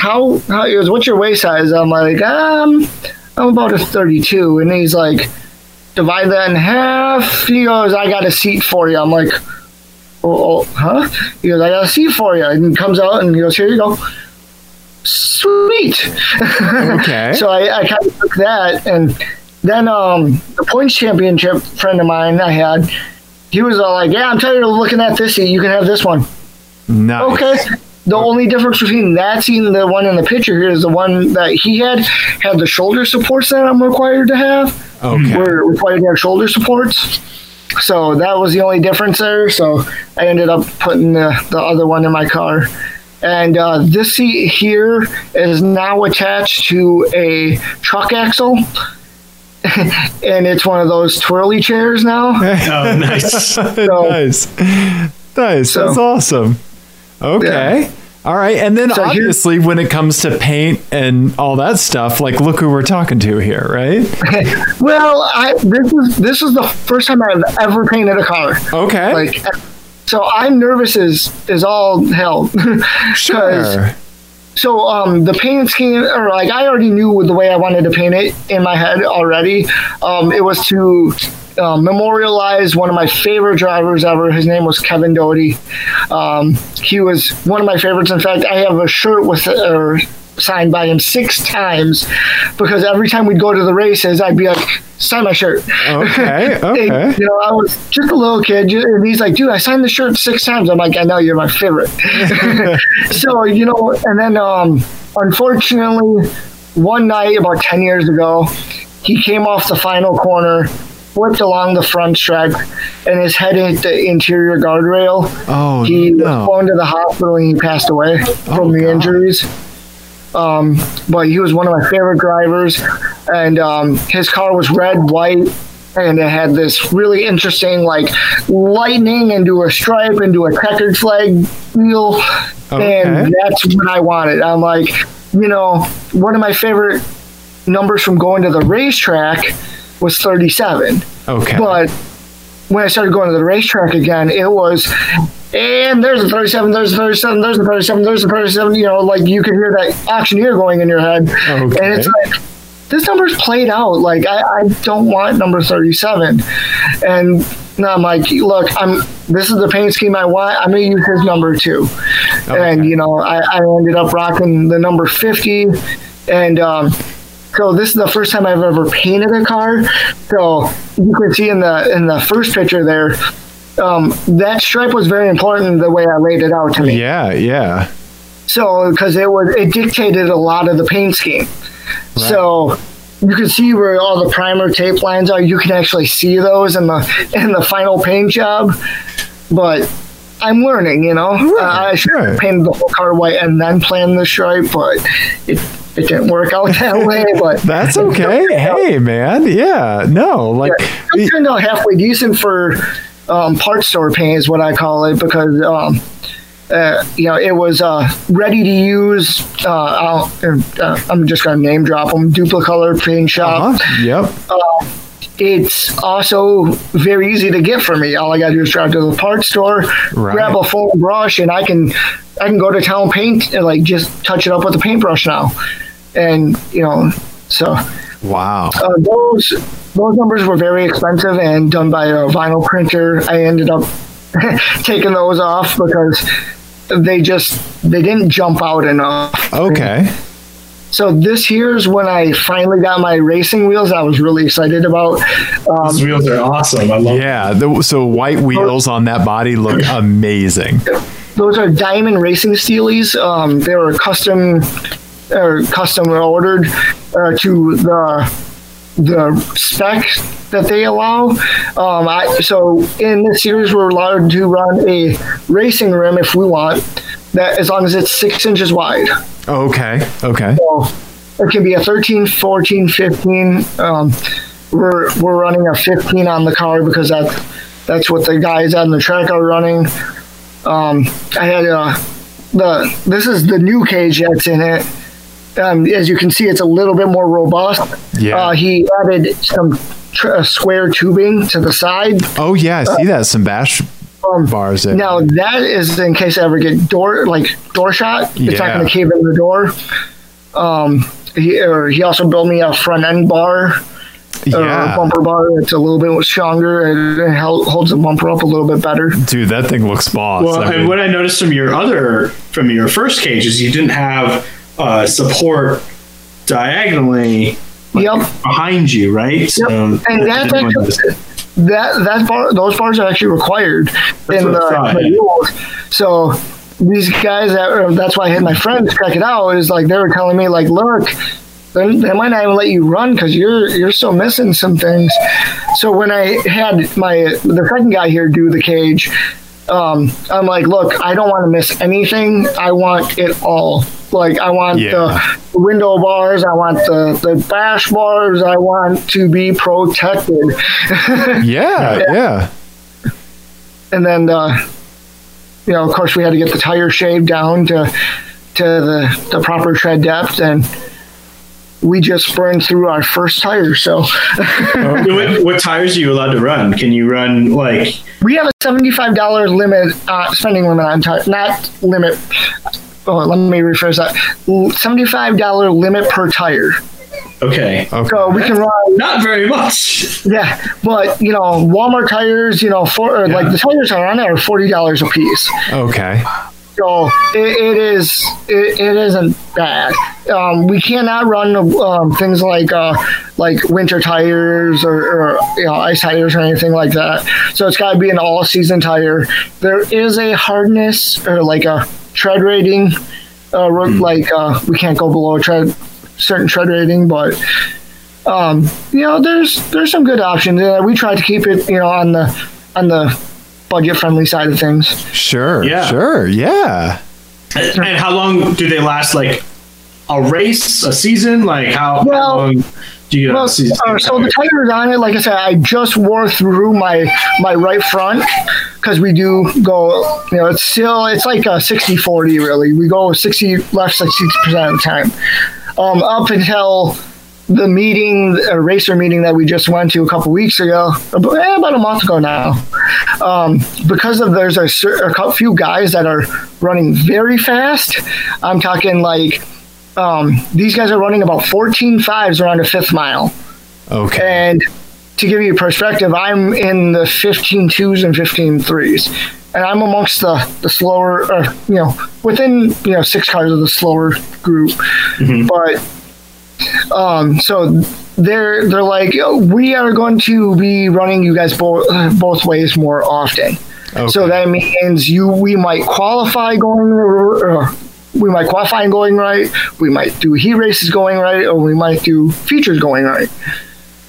"How? How?" He goes, "What's your waist size?" I'm like, "Um, I'm about a 32," and he's like, "Divide that in half." He goes, "I got a seat for you." I'm like, "Oh, oh huh?" He goes, "I got a seat for you," and he comes out and he goes, "Here you go." Sweet. Okay. So I, I kind of took that, and then um, the points championship friend of mine I had, he was all like, "Yeah, I'm tired of looking at this seat. You can have this one." nice. Okay. The only difference between that seat and the one in the picture here is the one that he had had the shoulder supports that I'm required to have. Okay. We're required to have shoulder supports. So that was the only difference there. So I ended up putting the, the other one in my car. And uh, this seat here is now attached to a truck axle. and it's one of those twirly chairs now. Oh, nice. nice. Nice. So- That's awesome. Okay. All right. And then So obviously when it comes to paint and all that stuff, like look who we're talking to here, right? Well, I, this is this is the first time I've ever painted a car. Okay. Like, so I'm nervous as is all hell. sure. So um, the paint scheme, or like I already knew the way I wanted to paint it in my head already. Um, it was to uh, memorialize one of my favorite drivers ever. His name was Kevin Doty. Um, he was one of my favorites. In fact, I have a shirt with or signed by him six times because every time we'd go to the races, I'd be like, sign my shirt. Okay, And, okay. you know, I was just a little kid, and he's like, dude, I signed the shirt six times. I'm like, I know you're my favorite. so, you know, and then um, unfortunately, one night about 10 years ago, he came off the final corner, whipped along the front stripe, and his head hit the interior guardrail. Oh, he was flown to the hospital and he passed away from the God. injuries. Um, but he was one of my favorite drivers, and um, his car was red, white, and it had this really interesting, like lightning into a stripe into a checkered flag wheel, Okay. and that's what I wanted. I'm like, you know, one of my favorite numbers from going to the racetrack was 37. Okay. But when I started going to the racetrack again, it was, and there's a 37, there's a 37, there's a 37, there's a 37. You know, like you could hear that auctioneer going in your head. Okay. And it's like, this number's played out. Like, I, I don't want number 37. And now I'm like, look, I'm. This is the paint scheme I want. I'm gonna use his number too. And you know, I, I ended up rocking the number 50. And um, so this is the first time I've ever painted a car. So you can see in the in the first picture there, um, that stripe was very important the way I laid it out to me. yeah, yeah. So because it was it dictated a lot of the paint scheme. So you can see where all the primer tape lines are. You can actually see those in the in the final paint job. But I'm learning, you know. Uh, I should have right. painted the whole car white and then planned the stripe, but it it didn't work out that way. But That's okay. hey, man. Yeah. No, like, it turned out halfway decent for um, part store paint is what I call it because um, uh, you know it was uh, ready to use. Uh, I'll, uh, I'm just gonna name drop them. Duplicolor paint shop. uh-huh. Yep. It's also very easy to get for me. All I gotta do is drive to the part store, Right. grab a foam brush, and I can I can go to town paint and like just touch it up with a paintbrush now. And you know, so Wow. uh, those those numbers were very expensive and done by a vinyl printer. I ended up taking those off because they just they didn't jump out enough. Okay. So this here's when I finally got my racing wheels. I was really excited about. Um, Those wheels are awesome. I love. Yeah. The, so white wheels on that body look amazing. those are Diamond Racing Steelies. Um, they were custom or custom ordered uh, to the the spec that they allow. Um, I, so in this series, we're allowed to run a racing rim if we want. That as long as it's six inches wide. Okay. Okay. So it can be a 13, 14, 15. Um, we're we're running a 15 on the car because that that's what the guys on the track are running. Um, I had uh, the this is the new cage that's in it. Um, as you can see, it's a little bit more robust. Yeah. Uh, he added some tr- uh, square tubing to the side. Oh yeah, I see that some bash bars there. Now that is in case I ever get door like door shot. It's not going to cave in the door. Um, he or he also built me a front end bar or yeah, bumper bar that's a little bit stronger and it hel- holds the bumper up a little bit better. dude, that thing looks boss. Well, I and what I noticed from your other, from your first cage, is you didn't have uh, support diagonally Yep. behind you, right? Yep. So and that's I didn't notice actually that that bar those bars are actually required in the, thought, the yeah. rules. So these guys that that's why I had my friends check it out is like they were telling me like look they, they might not even let you run because you're you're still missing some things. So when I had my the second guy here do the cage, um, I'm like, look, I don't want to miss anything. I want it all. Like I want Yeah. the window bars. I want the the bash bars. I want to be protected. yeah, yeah, and then uh, you know, of course, we had to get the tire shaved down to to the the proper tread depth, and we just burned through our first tire. So what, what tires are you allowed to run? Can you run like we have a seventy five dollar limit uh, spending limit on tire, not limit. Oh, let me rephrase that. Seventy five dollar limit per tire. okay, okay. So we can run not very much. Yeah, but you know, Walmart tires, you know, for or, like the tires are on there are forty dollars a piece. okay. So it, it is it, it isn't bad. Um, we cannot run um, things like uh, like winter tires or, or you know ice tires or anything like that. So it's got to be an all season tire. There is a hardness or like a tread rating. Uh, Like uh, we can't go below a tread certain tread rating, but um, you know there's there's some good options. Uh, we try to keep it you know on the on the budget friendly side of things. Sure. Yeah. Sure. Yeah. And how long do they last? Like a race, a season? Like how, Well- how long do you Well, uh, so the tires on it, like I said, I just wore through my my right front because we do go, you know, it's still it's like a 60-40 really. We go 60 left like 60 percent of the time. Um, up until the meeting, a racer meeting that we just went to a couple weeks ago, about, eh, about a month ago now. Um, because of there's a, a few guys that are running very fast. I'm talking like um, these guys are running about 14 fives around a fifth mile. Okay. And to give you perspective, I'm in the 15 twos and 15 threes. And I'm amongst the, the slower, or, you know, within, you know, six cars of the slower group. But, um, so they're, they're like, "Oh, we are going to be running you guys both, both ways more often. Okay. So that means you, we might qualify going, we might qualify and going right. We might do heat races going right, or we might do features going right.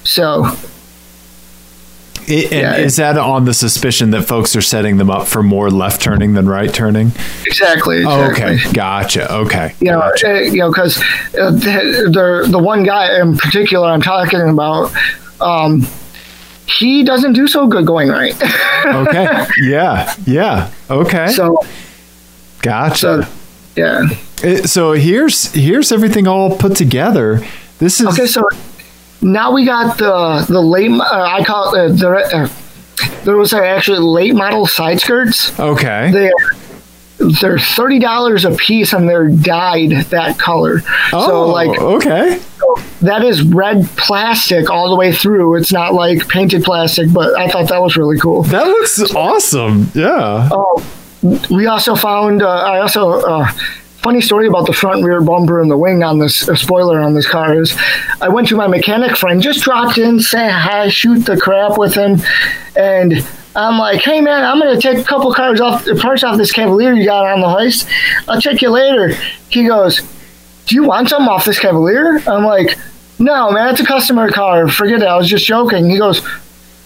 So I- and yeah, is that on the suspicion that folks are setting them up for more left turning than right turning? exactly, Oh, okay. Gotcha. Okay. You know, Gotcha. uh, you know, because uh, the, the the one guy in particular I'm talking about, um, he doesn't do so good going right. okay. Yeah. Yeah. Okay. so, gotcha. so yeah. It- so here's here's everything all put together. This is Okay, so now we got the the late. Uh, I call it uh, the. Uh, there was actually late model side skirts. okay. They're they're thirty dollars a piece, and they're dyed that color. oh, So like okay. that is red plastic all the way through. It's not like painted plastic, but I thought that was really cool. That looks awesome. Yeah. Oh, we also found. Uh, I also uh, funny story about the front rear bumper and the wing on this uh, spoiler on this car is. I went to my mechanic friend, just dropped in, say hi, shoot the crap with him, and. I'm like, hey man, I'm gonna take a couple cars off the parts off this Cavalier you got on the hoist. I'll check you later. He goes, Do you want something off this Cavalier? I'm like, No, man, it's a customer car. Forget it. I was just joking. He goes,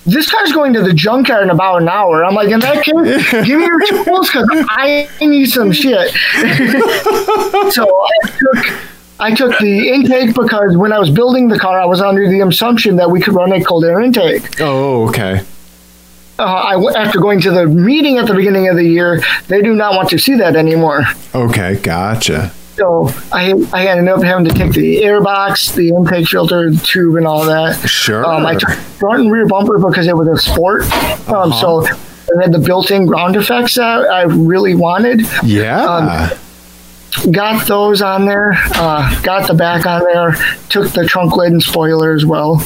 this car's going to the junkyard in about an hour. I'm like, in that case, give me your tools because I need some shit. so I took, I took the intake because when I was building the car, I was under the assumption that we could run a cold air intake. Oh, okay. Uh, I, after going to the meeting at the beginning of the year, they do not want to see that anymore. Okay. Gotcha. So I, I ended up having to take the air box, the intake filter, the tube, and all that. Sure. Um, I took front and rear bumper because it was a sport. Um, So it had the built-in ground effects that I really wanted. yeah. Got those on there. Uh, got the back on there. Took the trunk lid and spoiler as well.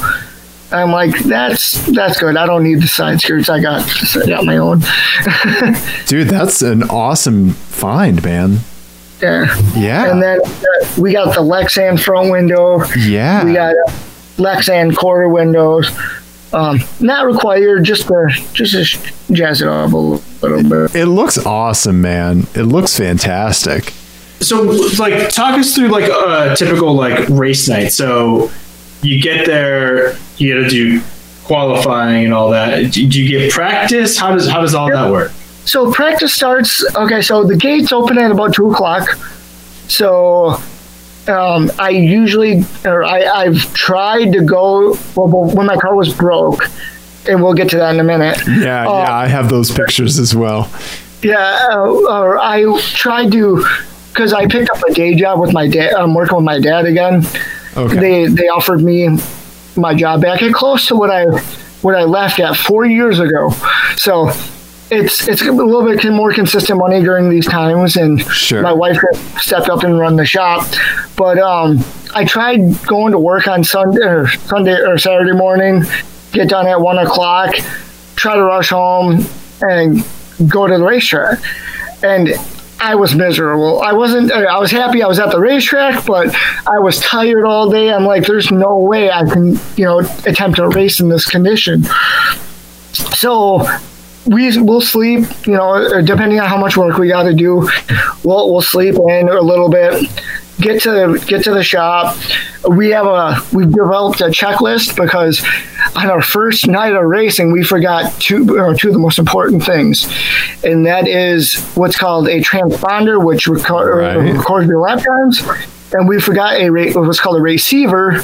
I'm like, that's that's good. I don't need the side skirts. I got I got my own. Dude, that's an awesome find, man. Yeah. Yeah. And then uh, we got the Lexan front window. yeah. We got Lexan quarter windows. Um, not required, just to just to jazz it up a little bit. it looks awesome, man. It looks fantastic. So, like, talk us through like a typical like race night. So, you get there, you got to do qualifying and all that. Do do you get practice? How does how does all that work? So practice starts. Okay, so the gates open at about two o'clock. So um, I usually, or I, I've tried to go well, when my car was broke, and we'll get to that in a minute. Yeah, Uh, yeah, I have those pictures as well. Yeah, uh, or I tried to, because I picked up a day job with my dad. I'm working with my dad again. Okay. They they offered me my job back at close to what I what I left at four years ago. So it's it's a little bit more consistent money during these times, and Sure. my wife stepped up and run the shop. But um, I tried going to work on Sunday or Sunday or Saturday morning, get done at one o'clock, try to rush home and go to the racetrack. And I was miserable. I wasn't. I was happy I was at the racetrack, but I was tired all day. I'm like, there's no way I can, you know, attempt a race in this condition. So we will sleep, you know, depending on how much work we got to do. We'll we'll sleep in a little bit. Get to get to the shop. We have a we've developed a checklist because on our first night of racing we forgot two or two of the most important things, and that is what's called a transponder, which record, Right. records your lap times, and we forgot a what's called a receiver,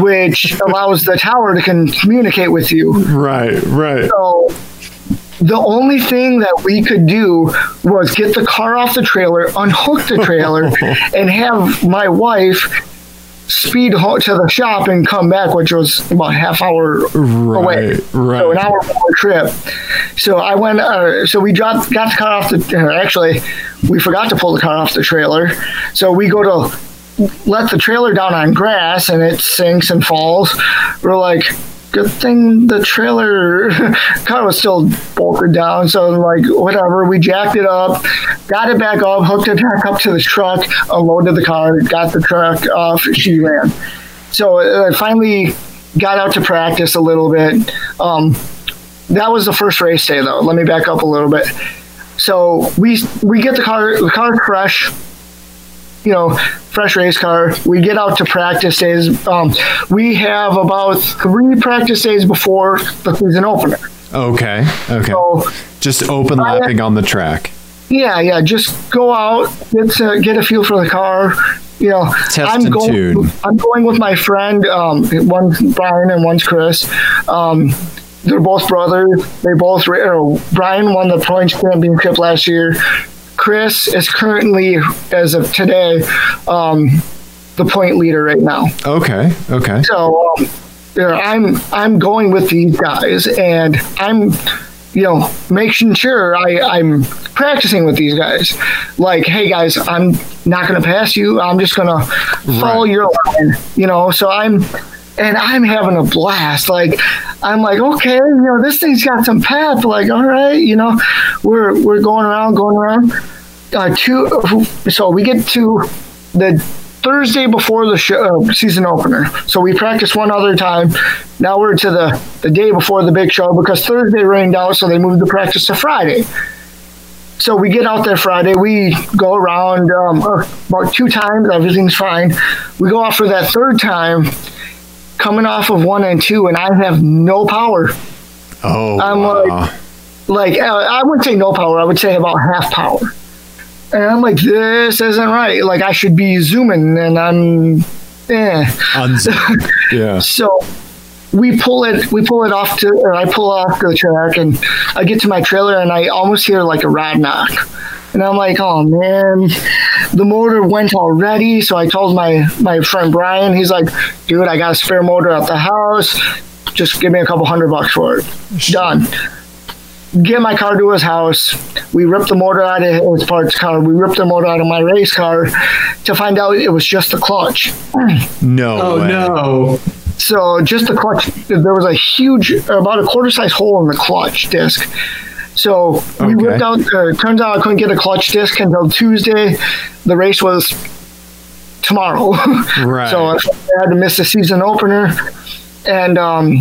which allows the tower to can communicate with you. Right, right. So the only thing that we could do was get the car off the trailer, unhook the trailer, and have my wife speed ho- to the shop and come back, which was about a half hour away. Right, right. So an hour trip. So I went. Uh, so we dropped, got the car off the. Uh, actually, we forgot to pull the car off the trailer. So we go to let the trailer down on grass, and it sinks and falls. We're like. Good thing the trailer car was still bolted down, so like whatever. We jacked it up, got it back up, hooked it back up to the truck, unloaded the car, got the truck off. She ran. So uh, I finally got out to practice a little bit. Um, that was the first race day, though. Let me back up a little bit. So we we get the car the car fresh, you know, fresh race car. We get out to practice days. Um, we have about three practice days before the season opener. Okay, okay. So Just open lapping on the track. yeah, yeah, just go out, get to, get a feel for the car. You know, Test I'm going. tune. I'm going with my friend. Um, one's Brian and one's Chris. Um, they're both brothers. They both. Brian won the points championship last year. Chris is currently, as of today, um, the point leader right now. Okay, okay. So um, you know, I'm I'm going with these guys, and I'm you know making sure I, I'm practicing with these guys. Like, hey guys, I'm not going to pass you. I'm just going to follow Right. your line. You know, so I'm and I'm having a blast. Like, I'm like, okay, you know, this thing's got some path. Like, all right, you know, we're we're going around, going around. Uh, two, so we get to the Thursday before the show, uh, season opener. So we practiced one other time. Now we're to the, the day before the big show because Thursday rained out, so they moved the practice to Friday. So we get out there Friday. We go around um, uh, about two times. Everything's fine. We go off for that third time, coming off of one and two, and I have no power. Oh, I'm wow. like- Like uh, I wouldn't say no power. I would say about half power. And I'm like, this isn't right. Like I should be zooming, and I'm, eh. Yeah. So we pull it we pull it off to or I pull off to the track and I get to my trailer and I almost hear like a rod knock. And I'm like, oh man, the motor went already. So I told my my friend Brian, he's like, dude, I got a spare motor at the house. Just give me a couple hundred bucks for it. Done. Get my car to his house. We ripped the motor out of his parts car. We ripped the motor out of my race car to find out it was just the clutch. No. Oh way. no! So just the clutch, there was a huge, about a quarter size hole in the clutch disc. So we Okay. ripped out. Uh, turns out I couldn't get a clutch disc until Tuesday. The race was tomorrow, Right. so I had to miss the season opener. And um,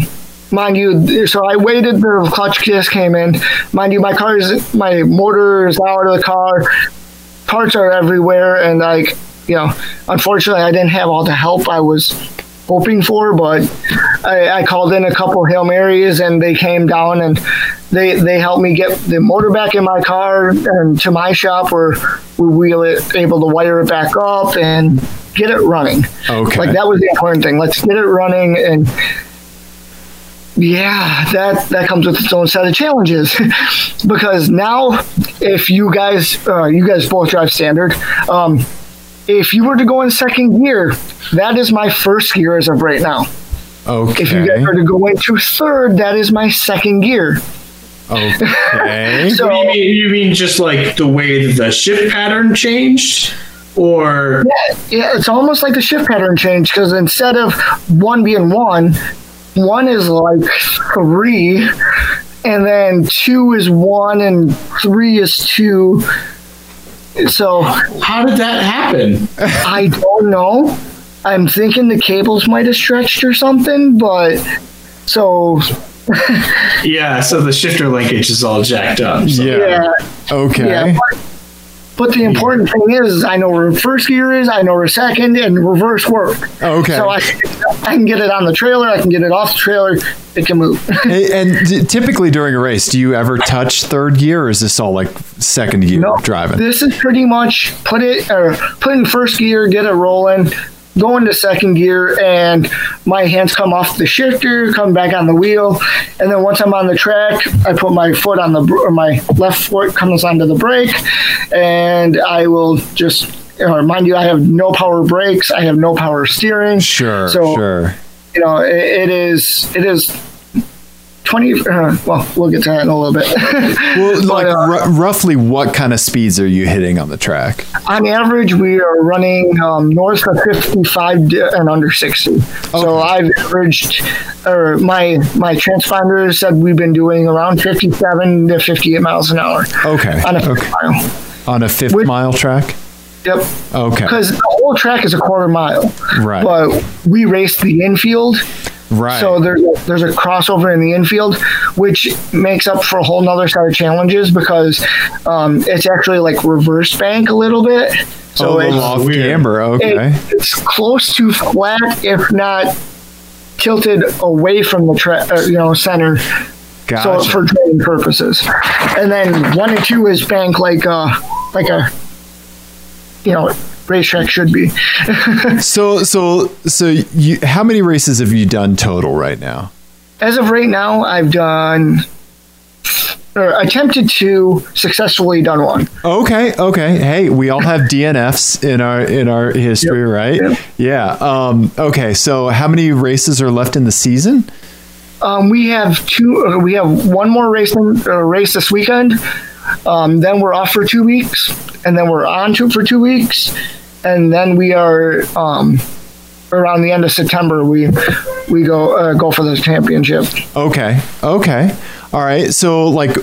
mind you, so I waited. The clutch disc came in. Mind you, my car is my motor is out of the car. Parts are everywhere, and like you know, unfortunately, I didn't have all the help I was hoping for, but I, I called in a couple hail marys and they came down and they they helped me get the motor back in my car and to my shop where we were able to wire it back up and get it running. Okay. Like that was the important thing. Let's get it running and yeah, that that comes with its own set of challenges because now if you guys uh, you guys both drive standard, um, if you were to go in second gear, that is my first gear as of right now. Okay. If you guys were to go into third, that is my second gear. okay. So What do you mean? You mean just like the way that the shift pattern changed, or yeah, it's almost like the shift pattern changed because instead of one being one, one is like three, and then two is one and three is two. So How did that happen? I don't know. I'm thinking the cables might have stretched or something, but so Yeah, so the shifter linkage is all jacked up. So. Yeah. yeah, Okay. yeah. But, but the important thing is, I know where first gear is, I know where second, and reverse work. Oh, okay. So I, I can get it on the trailer, I can get it off the trailer, it can move. and and d- typically during a race, do you ever touch third gear, or is this all like second gear No, driving? This is pretty much put it or put in first gear, get it rolling, go into second gear, and my hands come off the shifter, come back on the wheel, and then once I'm on the track, I put my foot on the or my left foot comes onto the brake, and I will just. Or mind you, I have no power brakes. I have no power steering. sure, So sure. you know, it, it is it is twenty. Uh, well, we'll get to that in a little bit. Well, like uh, ru- roughly, what kind of speeds are you hitting on the track? On average, we are running um, north of 55 and under 60. okay. So I've averaged, or my my transponder said we've been doing around 57 to 58 miles an hour Okay, on a fifth okay. mile. On a fifth Which- mile track. Yep, Okay, because the whole track is a quarter mile, right, but we race the infield. Right. So there's there's a crossover in the infield, which makes up for a whole nother set of challenges because um, it's actually like reverse bank a little bit. So oh, it's, off weird. camber. Okay, it- it's close to flat, if not tilted away from the tra- uh, you know center. gotcha. So for training purposes, and then one and two is bank like a like a you know racetrack should be. So, so, so, you, how many races have you done total right now? As of right now, I've done or attempted to successfully done one. Okay, okay. Hey, we all have DNFs in our in our history, right? yep. Yeah. Um, okay, so how many races are left in the season? Um, we have two. Uh, we have one more race uh, race this weekend. Um, then we're off for two weeks, and then we're on to for two weeks, and then we are um, around the end of September. We we go uh, go for the championship. Okay, okay. All right. So, like,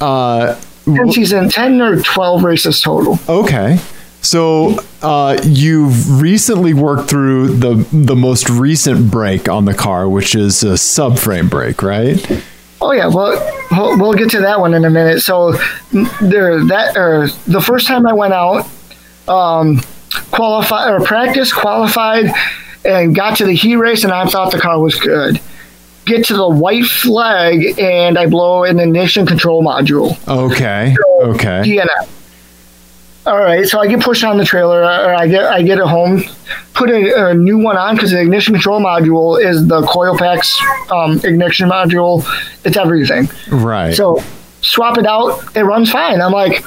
uh, Ten season, ten or twelve races total. okay. So, uh, you've recently worked through the the most recent break on the car, which is a subframe break, right? Oh yeah, well, we'll, get to that one in a minute. So there, that or the first time I went out, um, qualify or practice qualified, and got to the heat race, and I thought the car was good. Get to the white flag, and I blow an ignition control module. Okay. Okay. DNF. All right, so I get pushed on the trailer, or I get I get it home, put a, a new one on because the ignition control module is the coil packs um, ignition module. It's everything. Right. So swap it out, it runs fine. I'm like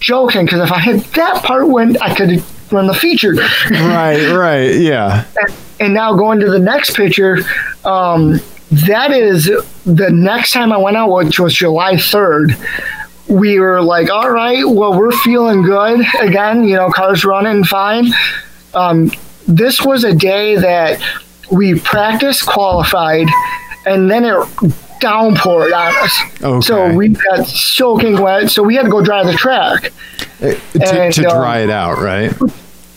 joking because if I had that part when I could run the feature. right. Right. Yeah. and now going to the next picture, um, that is the next time I went out, which was July 3rd. We were like, all right, well, we're feeling good again. You know, cars running fine. Um, this was a day that we practiced, qualified, and then it downpoured on us. Okay. So we got soaking wet. So we had to go dry the track to, and, to um, dry it out, right?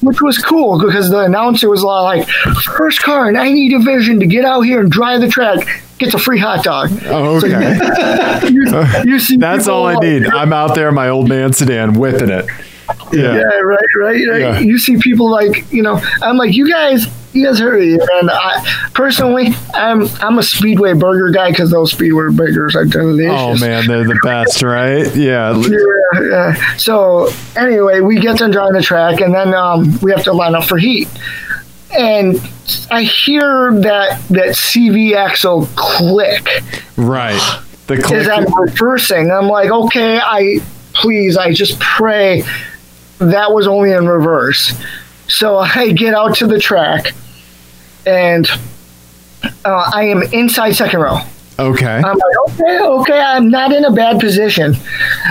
which was cool because the announcer was like, first car in any division to get out here and drive the track gets a free hot dog. Oh, okay. You, you see That's all I need. I'm out there in my old man sedan whipping it. Yeah, Yeah. right, right, right. Yeah. You see people like, you know, I'm like, you guys, you guys hurry. And I, personally, I'm I'm a Speedway burger guy because those Speedway burgers are delicious. Oh man, they're the best, right? Yeah. Yeah, yeah. So anyway, we get them driving the track, and then um, we have to line up for heat. And I hear that that CV axle click Right. The click. as I'm reversing. I'm like, okay, I please, I just pray that was only in reverse. So I get out to the track, and uh, I am inside second row. Okay. I'm like, okay, okay, I'm not in a bad position.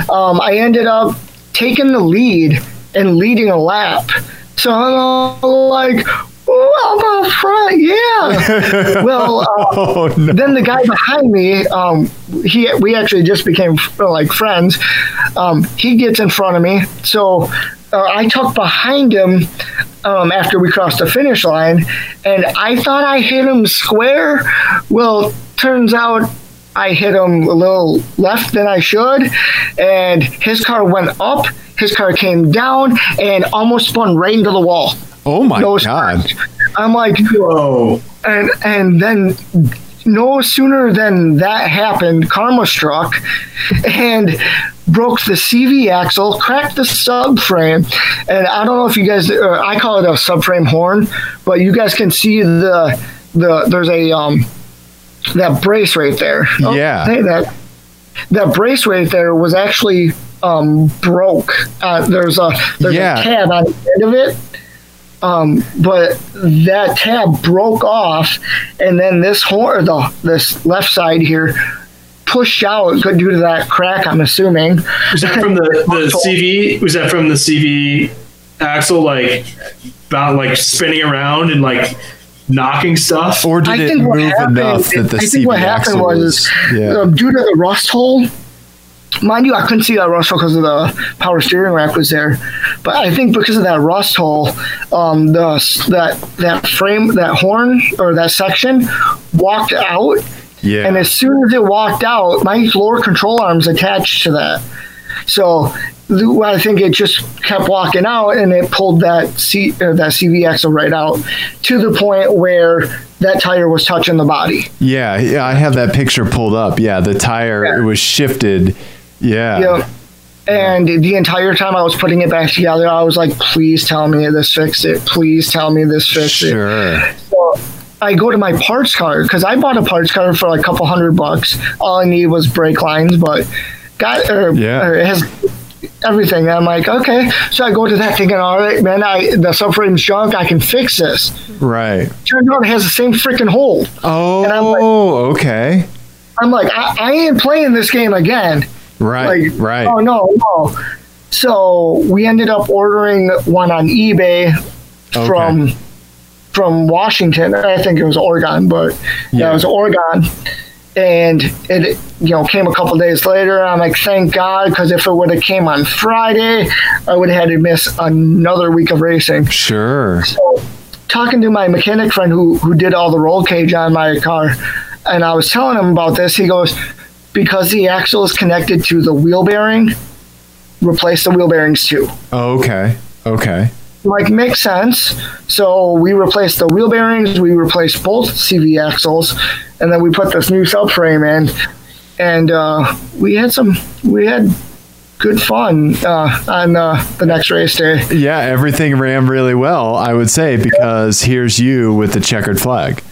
Um, I ended up taking the lead and leading a lap. So I'm all like, I'm up front, yeah. well, uh, Oh no. then the guy behind me, um, he we actually just became like friends. Um, he gets in front of me, so uh, I tuck behind him um, after we crossed the finish line, and I thought I hit him square. Well, turns out I hit him a little left than I should, and his car went up. His car came down and almost spun right into the wall. Oh my No god. scratch. I'm like, Whoa. and and then no sooner than that happened, karma struck and broke the CV axle, cracked the subframe, and I don't know if you guys, or I call it a subframe horn, but you guys can see the the there's a um that brace right there. Oh, Yeah. hey, that that brace right there was actually um broke. Uh, there's a there's Yeah. a tab on the end of it um, but that tab broke off, and then this horn, the this left side here, pushed out due to that crack. I'm assuming. Was that from the, the CV? Was that from the CV axle, like, about, like spinning around and like knocking stuff? Or did I it move happened. enough that the I CV think what happened axle was, yeah. um, due to the rust hole. Mind you, I couldn't see that rust hole because of the power steering rack was there, but I think because of that rust hole, um, the that that frame, that horn or that section walked out, yeah. And as soon as it walked out, my lower control arm's attached to that. So I think it just kept walking out and it pulled that C that CV axle right out to the point where that tire was touching the body. yeah, yeah, I have that picture pulled up. Yeah, the tire Yeah. it was shifted. Yeah. Yeah. And the entire time I was putting it back together, I was like, please tell me this fixed it. Please tell me this fixed it. Sure. So I go to my parts car because I bought a parts car for like a couple hundred bucks. All I need was brake lines, but got or, Yeah. or it has everything. And I'm like, okay. So I go to that thinking, all right, man, I the subframe's junk. I can fix this. Right. Turns out it has the same freaking hole. Oh, And I'm like- oh, okay. I'm like, I, I ain't playing this game again. Right. Like, right. oh no, no. So we ended up ordering one on eBay from from Washington. I think it was Oregon, but yeah, Yeah. it was Oregon. And it, you know, came a couple days later. I'm like, thank God, because if it would have came on Friday, I would have had to miss another week of racing. Sure. So, talking to my mechanic friend who who did all the roll cage on my car, and I was telling him about this. He goes, because the axle is connected to the wheel bearing, replace the wheel bearings too. Oh, okay. Okay. Like makes sense. So we replaced the wheel bearings, we replaced both CV axles, and then we put this new subframe in, and uh, we had some we had good fun uh, on uh, the next race day. Yeah, everything ran really well, I would say, because here's you with the checkered flag.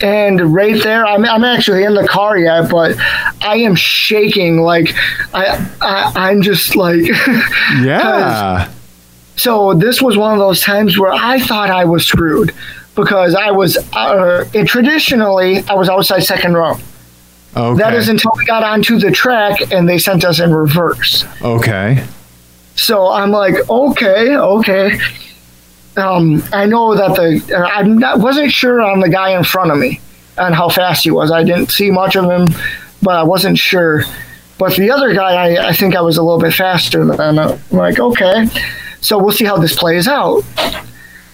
and right there I'm, I'm actually in the car yet but i am shaking like i, I i'm just like Yeah. So this was one of those times where i thought i was screwed because i was uh, traditionally i was outside second row Okay. that is until we got onto the track and they sent us in reverse okay. so i'm like okay okay um, I know that the uh, I wasn't sure on the guy in front of me and how fast he was. I didn't see much of him, but I wasn't sure. But the other guy, I, I think I was a little bit faster than. I'm like, okay, so we'll see how this plays out.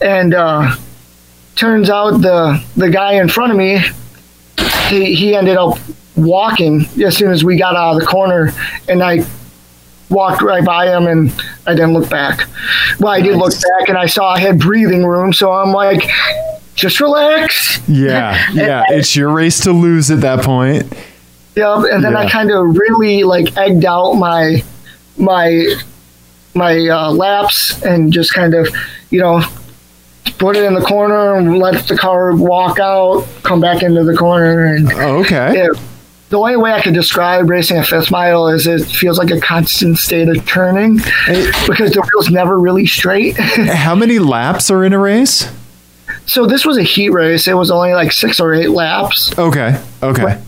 And uh, turns out the the guy in front of me, he he ended up walking as soon as we got out of the corner, and I walked right by him and I didn't look back. Well, I did look back and I saw I had breathing room, so I'm like, just relax. Yeah. Yeah. It's your race to lose at that point. Yep. And then I kind of really like egged out my my my uh, laps and just kind of you know put it in the corner and let the car walk out, come back into the corner, and Okay. yeah. The only way I could describe racing a fifth mile is it feels like a constant state of turning because the wheel's never really straight. how many laps are in a race? So this was a heat race. It was only like six or eight laps. Okay. Okay.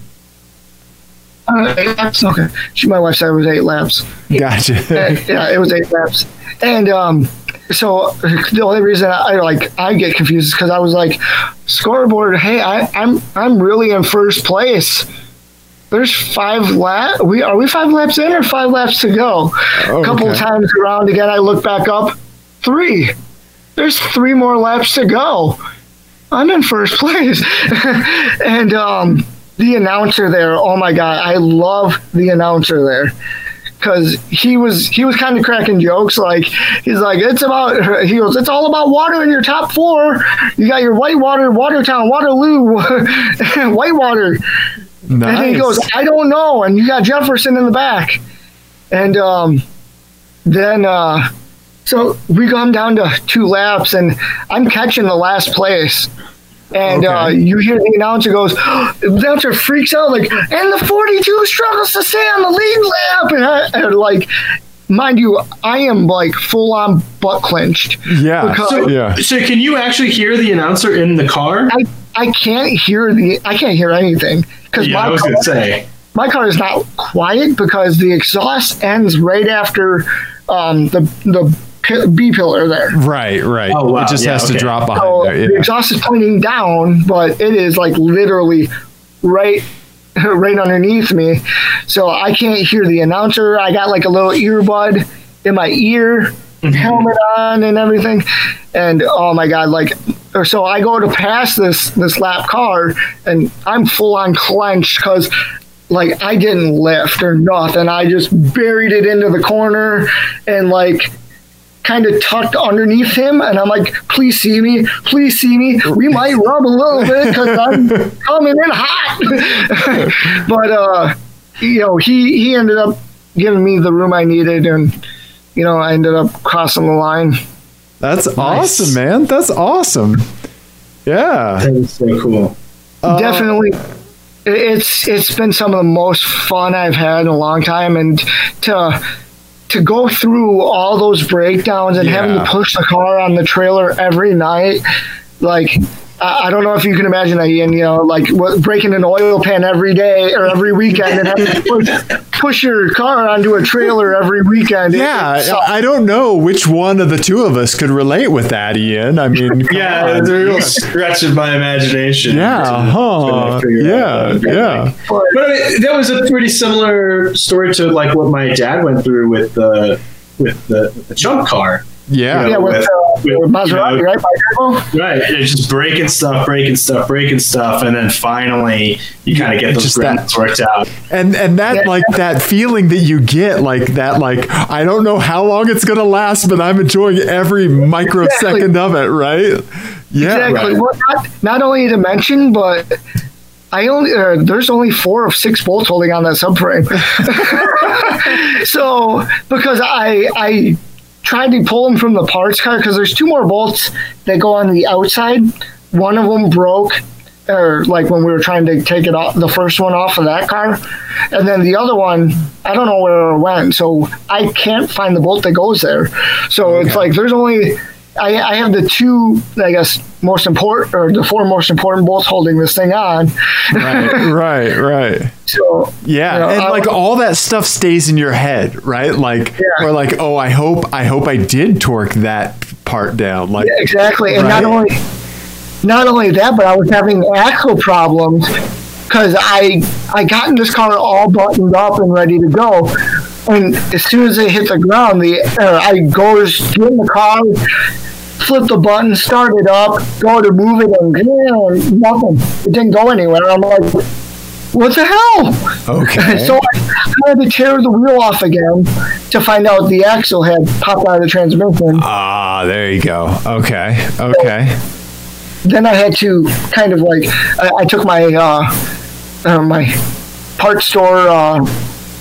Uh, eight laps. Okay. She, my wife said it was eight laps. Gotcha. Uh, yeah, it was eight laps. And um, so the only reason I like I get confused is because I was like, scoreboard. Hey, I, I'm I'm really in first place. There's five lap. We are we five laps in or five laps to go? A couple okay. times around again. I look back up. Three. There's three more laps to go. I'm in first place, and um, the announcer there. Oh my god, I love the announcer there because he was he was kind of cracking jokes. Like he's like, it's about he goes, it's all about water in your top four. You got your Whitewater, Watertown, Waterloo, Whitewater. Nice. And he goes, I don't know. And you got Jefferson in the back. And um, then, uh, so we come down to two laps, and I'm catching the last place. And uh, you hear the announcer goes, the announcer freaks out, like, and the 42 struggles to stay on the lead lap. And, I, and like, mind you, I am like full on butt clenched. yeah. So, yeah. so can you actually hear the announcer in the car? I, I can't hear the, I can't hear anything. Because yeah, I my was car- gonna say. my car is not quiet because the exhaust ends right after um, the the pi- B pillar there. Right, right. Oh, wow. It just Yeah, has to drop behind So there. the exhaust is pointing down, but it is like literally right right underneath me. So I can't hear the announcer. I got like a little earbud in my ear, mm-hmm. helmet on and everything. And oh my god, like or so I go to pass this this lap car and I'm full on clenched because like I didn't lift or nothing. I just buried it into the corner and like kind of tucked underneath him and I'm like, please see me, please see me. We might rub a little bit because I'm coming in hot. but uh you know, he he ended up giving me the room I needed and you know, I ended up crossing the line. That's awesome, man. That's awesome. Yeah. That is so cool. Uh, definitely it- it's it's been some of the most fun I've had in a long time and to to go through all those breakdowns and having to push the car on the trailer every night like I don't know if you can imagine that, Ian. You know, like what, breaking an oil pan every day or every weekend, and having to push, push your car onto a trailer every weekend. Yeah, it. I don't know which one of the two of us could relate with that, Ian. I mean, Yeah, it's a real stretch of my imagination. Yeah, to- to huh? figure Yeah, out. yeah. But- But I mean, that was a pretty similar story to like what my dad went through with the with the, with the chunk car. Yeah. yeah, with, with- uh, with, with Maserati, you know, right? By Right, it's just breaking stuff, breaking stuff, breaking stuff, and then finally you kind of get those just that- worked out. And and that Yeah. like that feeling that you get, like that, like I don't know how long it's gonna last, but I'm enjoying every microsecond of it, right? Yeah. Exactly. right. Well, not, not only to mention, but I only uh, there's only four of six bolts holding on that subframe. so because I I tried to pull them from the parts car because there's two more bolts that go on the outside. One of them broke. Or like when we were trying to take it off, the first one off of that car, and then the other one, I don't know where it went, so I can't find the bolt that goes there. So it's like there's only I, I have the two, I guess, most important, or the four most important bolts holding this thing on. Right, right, right. So Yeah, You know, and I- like all that stuff stays in your head, right? Like, Yeah. or like, oh, I hope, I hope I did torque that part down. Like, yeah, exactly, and Right. not only not only that, but I was having axle problems because I I got in this car all buttoned up and ready to go. And as soon as it hit the ground, the uh, I go get in the car, flip the button, start it up, go to move it, and yeah, nothing. It didn't go anywhere. I'm like, what the hell? okay, so I had to tear the wheel off again to find out the axle had popped out of the transmission. ah, there you go. Okay, okay, Then I had to kind of like I, I took my uh, uh, my part store uh,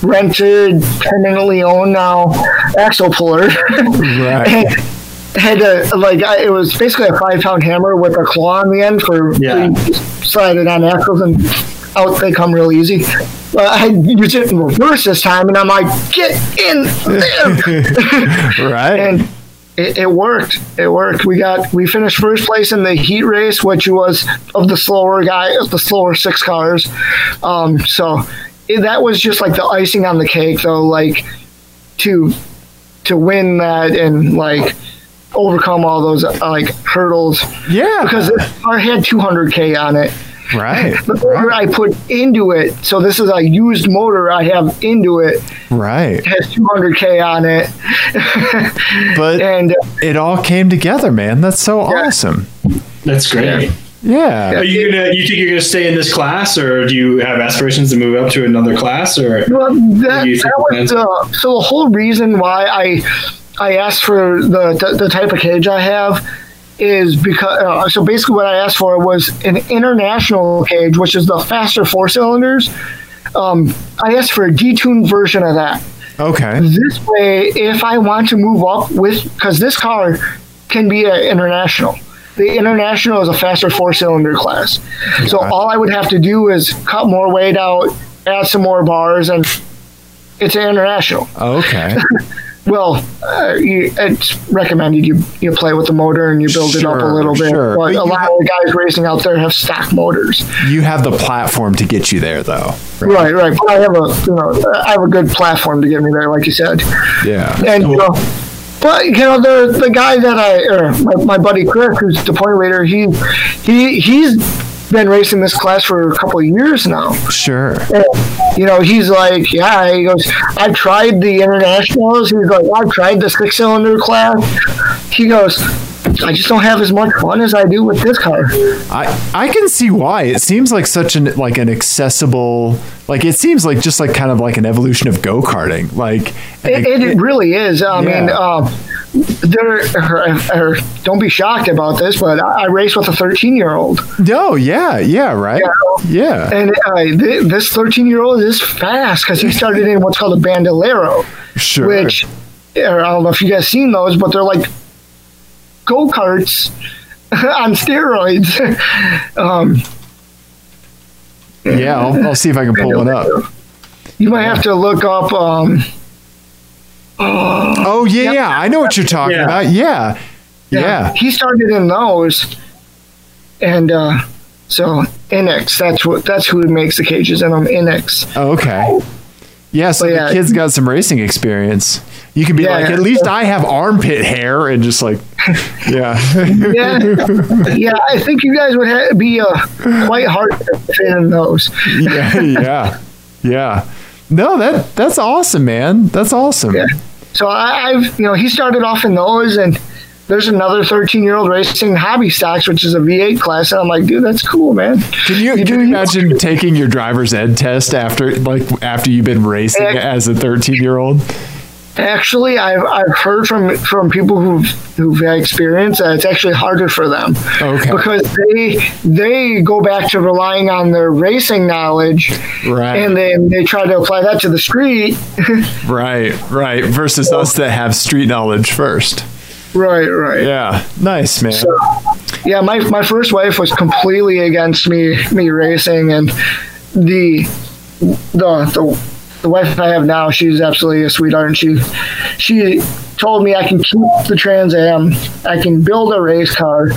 rented, permanently owned now axle puller. right. and had to like I, it was basically a five pound hammer with a claw on the end for Yeah. for you to slide it on axles and out they come real easy. But I used it in reverse this time, and I'm like, get in there. right. and it, it worked. It worked. We got we finished first place in the heat race, which was of the slower guy, of the slower six cars. Um, so it, that was just like the icing on the cake, though. Like to to win that and like overcome all those uh, like hurdles Yeah. because this car had 200k on it. right. The motor I put into it, so this is a used motor I have into it, Right. has 200k on it, But and uh, it all came together, man. That's so awesome. That's great. Yeah. Are you gonna? You think you're gonna stay in this class, or do you have aspirations to move up to another class? Or Well, that, do you think that was plans- uh, so the whole reason why I I asked for the the, the type of cage I have is because uh, so basically what I asked for was an international cage, which is the faster four cylinders. Um, I asked for a detuned version of that. Okay. This way, if I want to move up with, because this car can be an international. The international is a faster four cylinder class. So it. all I would have to do is cut more weight out, add some more bars, and it's an international. Okay. Well, uh, you, it's recommended you, you play with the motor and you build it up a little bit. sure. But But a lot of the guys racing out there have stock motors. You have the platform to get you there, though. Right, right. But I have a you know I have a good platform to get me there, like you said. Yeah. and you know, but you know the the guy that I or my, my buddy Chris, who's the point leader, he he he's been racing this class for a couple of years now. Sure. And, you know, he's like, yeah, he goes, I've tried the internationals. He's like, I've tried the six cylinder class. He goes, I just don't have as much fun as I do with this car. I I can see why. It seems like such an like an accessible like it seems like just like kind of like an evolution of go karting. Like It, it, it really is. I mean, Yeah. Um, there. Or, or, don't be shocked about this, but I, I race with a 13 year old. no, yeah, yeah, right, yeah, And uh, th- this 13 year old is fast because he started in what's called a bandolero, sure. which or I don't know if you guys seen those, but they're like go karts on steroids. um, yeah, I'll, I'll see if I can pull one up. you might have to look up. Um, Oh yeah, yeah, I know what you're talking Yeah. about. Yeah, yeah, he started in those, and uh, so Inex. That's what that's who makes the cages in them. Inex. Oh, okay. Yeah, so But yeah. the kid's got some racing experience. You can be Yeah, like, at least I have armpit hair, and just like, yeah, Yeah, yeah. I think you guys would ha- be uh, quite hard to fit in those. yeah, yeah, yeah. No, that that's awesome, man. That's awesome. Yeah. So I, I've, you know, he started off in those, and there's another 13 year old racing hobby stocks, which is a V8 class, and I'm like, dude, that's cool, man. Can you, You can you imagine taking your driver's ed test after like after you've been racing as a 13 year old? Actually, I've, I've heard from from people who've who've had experience that it's actually harder for them Okay. because they they go back to relying on their racing knowledge, Right. and then they try to apply that to the street. Right, right. Versus us that have street knowledge first. right, right. Yeah. Nice, man. yeah my, my first wife was completely against me me racing and the the the, the wife I have now she's absolutely a sweetheart and she she told me I can keep the Trans Am I can build a race car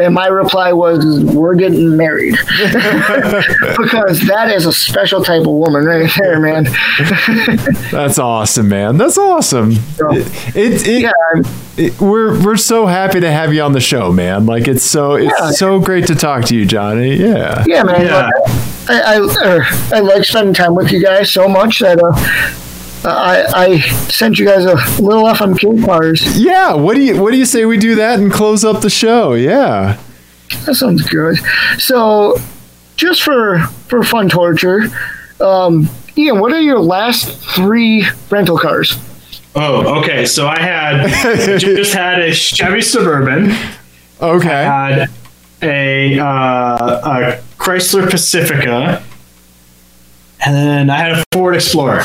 and my reply was we're getting married because that is a special type of woman right there man That's awesome, man. That's awesome. It, it, it- yeah it- we're we're so happy to have you on the show, man. Like it's so it's Yeah. so great to talk to you, Johnny. Yeah. yeah man Yeah. I, I, er, I like spending time with you guys so much that uh, I, I sent you guys a little FMK cars. Yeah. What do you what do you say we do that and close up the show? Yeah. That sounds good. So, just for for fun torture, um, Ian, what are your last three rental cars? oh, okay. So I had just had a Chevy Suburban, Okay. I had a uh, a Chrysler Pacifica, and then I had a Ford Explorer.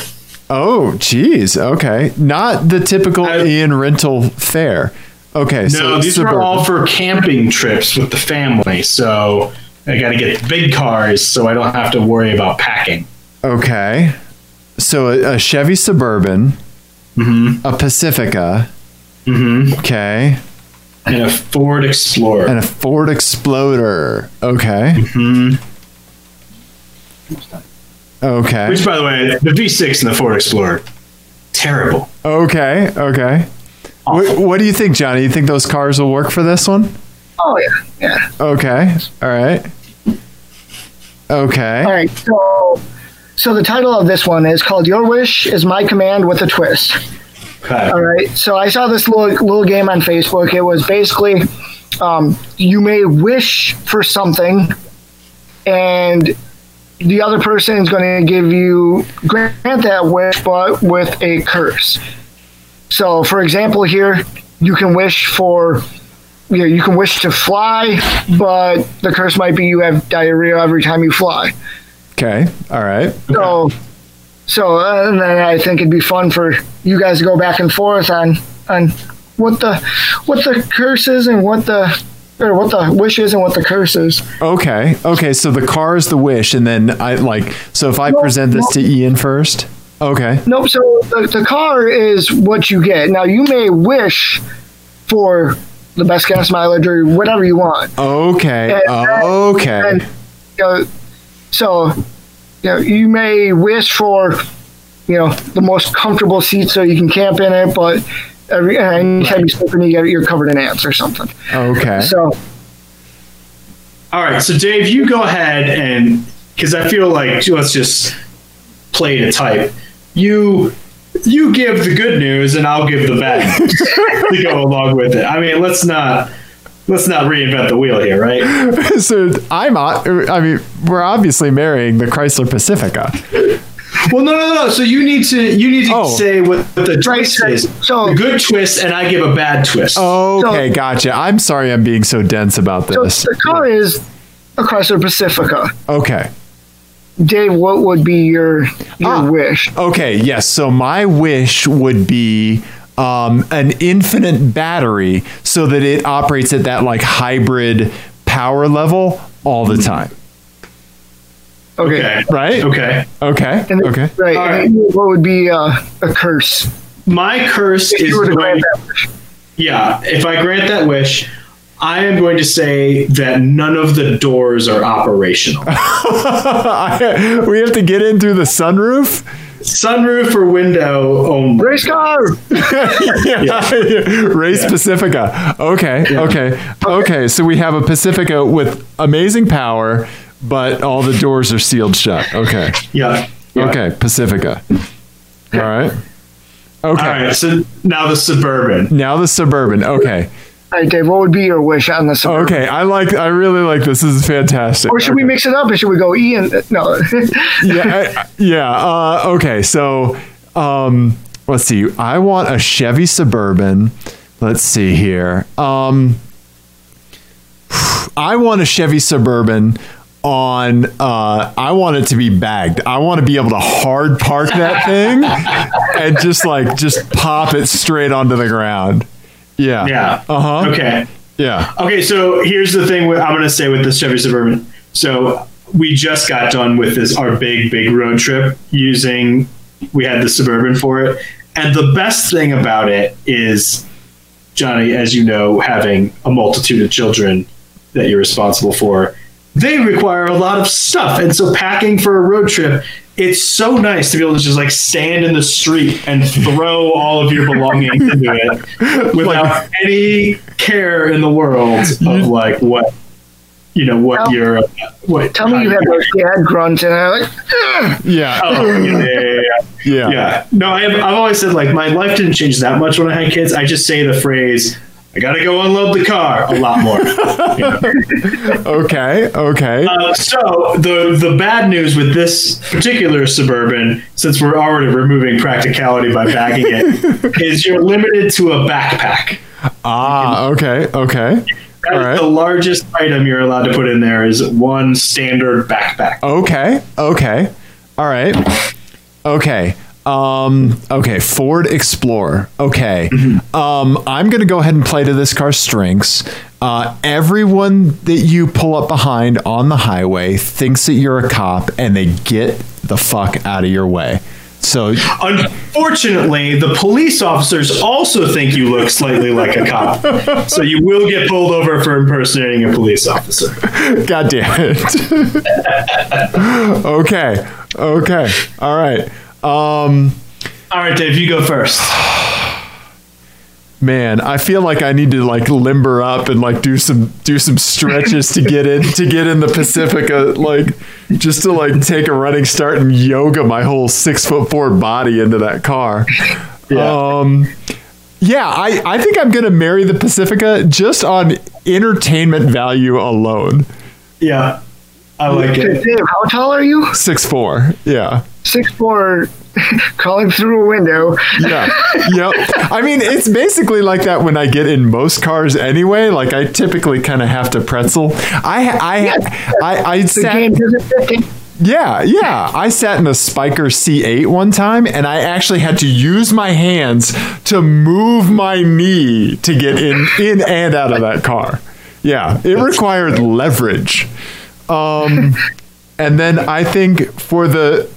Oh, geez. Okay. Not the typical I- Ian rental fare. Okay. No, so these suburban. were all for camping trips with the family. So I got to get the big cars so I don't have to worry about packing. Okay. So a, a Chevy Suburban, Mm-hmm. a Pacifica, Mm-hmm. okay, And a Ford Explorer. and a Ford Exploder. Okay. Mhm. Okay. Which, by the way, the V6 and the Ford Explorer, terrible. Okay. Okay. What, what do you think, Johnny? You think those cars will work for this one? Oh yeah, yeah. Okay. All right. Okay. All right, so so the title of this one is called "Your Wish Is My Command" with a twist. Okay. All right, so I saw this little little game on Facebook. It was basically um, you may wish for something, and the other person is going to give you grant that wish, but with a curse. So, for example, here you can wish for. You, know, you can wish to fly, but the curse might be you have diarrhea every time you fly. Okay. All right. So, so uh, and then I think it'd be fun for you guys to go back and forth on on what the what the curse is and what the or what the wish is and what the curse is. Okay. Okay. So the car is the wish, and then I like. So if I No, present this no. to Ian first. Okay. Nope. So the, the car is what you get. Now you may wish for the best gas mileage or whatever you want. Okay. And Okay. and, you know, so you know you may wish for you know the most comfortable seat so you can camp in it, but every anytime you sleep in, it, you get, you're covered in ants or something. Okay. So All right, so Dave, you go ahead and because I feel like let's just play to type. You you give the good news, and I'll give the bad news to go along with it. I mean, let's not let's not reinvent the wheel here, right? so I'm. I mean, we're obviously marrying the Chrysler Pacifica. Well, no, no, no. So you need to you need to Oh. say what the twist so- is. so- the good twist, and I give a bad twist. Okay, gotcha. I'm sorry I'm being so dense about this. so this. the car is a Chrysler Pacifica. Okay. Dave, what would be your your Ah. wish? Okay, yes. So my wish would be um, an infinite battery so that it operates at that like hybrid power level all the time. Okay. Okay. Right? Okay. Okay. And then- Okay. Right. All and then what would be uh, a curse? My curse If is you were to going. grant that wish. Yeah, if I grant that wish, I am going to say that none of the doors are operational. We have to get in through the sunroof. Sunroof or window only. Race car. yeah. Race Pacifica. Okay. Okay. Okay. So we have a Pacifica with amazing power, but all the doors are sealed shut. Okay. Yeah. yeah. Okay. Pacifica. All right. Okay. All right. So now the suburban. Now the suburban. Okay. Right, Dave. What would be your wish on the Suburban? Okay. I like. I really like this. This is fantastic. Or should we mix it up? Or should we go Ian? No. yeah. I- yeah. Uh, okay. So, um, let's see. I want a Chevy Suburban. Let's see here. Um, I want a Chevy Suburban on uh I want it to be bagged. I want to be able to hard park that thing and just like just pop it straight onto the ground. Yeah. Yeah. Uh-huh. Okay. Yeah. Okay. So here's the thing. With, I'm going to say with this Chevy Suburban. So we just got done with this our big big road trip using. We had the Suburban for it, and the best thing about it is, Johnny, as you know, having a multitude of children that you're responsible for, they require a lot of stuff. And so packing for a road trip, it's so nice to be able to just like stand in the street and throw all of your belongings into it without any care in the world of like what you know what Tell- your what Tell me you have those dad grunts and I'm like, "Ugh." Yeah. Oh, yeah, yeah, yeah, yeah. yeah. Yeah. No, I have, I've always said like my life didn't change that much when I had kids. I just say the phrase, "I gotta go unload the car" a lot more. Okay. Okay. Uh, so the the bad news with this particular suburban, since we're already removing practicality by bagging it, is you're limited to a backpack. ah, okay. Okay. That All right. the largest item you're allowed to put in there is one standard backpack. Okay. Okay. All right. Okay. Um, okay. Ford Explorer. Okay. Um, I'm going to go ahead and play to this car's strengths. Uh, everyone that you pull up behind on the highway thinks that you're a cop and they get the fuck out of your way. So, Unfortunately, the police officers also think you look slightly like a cop, so you will get pulled over for impersonating a police officer. God damn it. okay. Okay. All right. Um, All right, Dave, you go first. man, I feel like I need to like limber up and like do some do some stretches to get in to get in the Pacifica, like just to like take a running start and yoga my whole six foot four body into that car. Yeah. Um, yeah, I, I think I'm gonna marry the Pacifica just on entertainment value alone. Yeah. I like it. Dave, how tall are you? Six four, yeah. Six four, crawling through a window. Yeah. yep. I mean, it's basically like that when I get in most cars anyway. Like I typically kind of have to pretzel. I I I, I The sat. game doesn't fit. Yeah, yeah. I sat in a Spyker C8 one time, and I actually had to use my hands to move my knee to get in in and out of that car. Yeah, it required leverage. Um, and then I think for the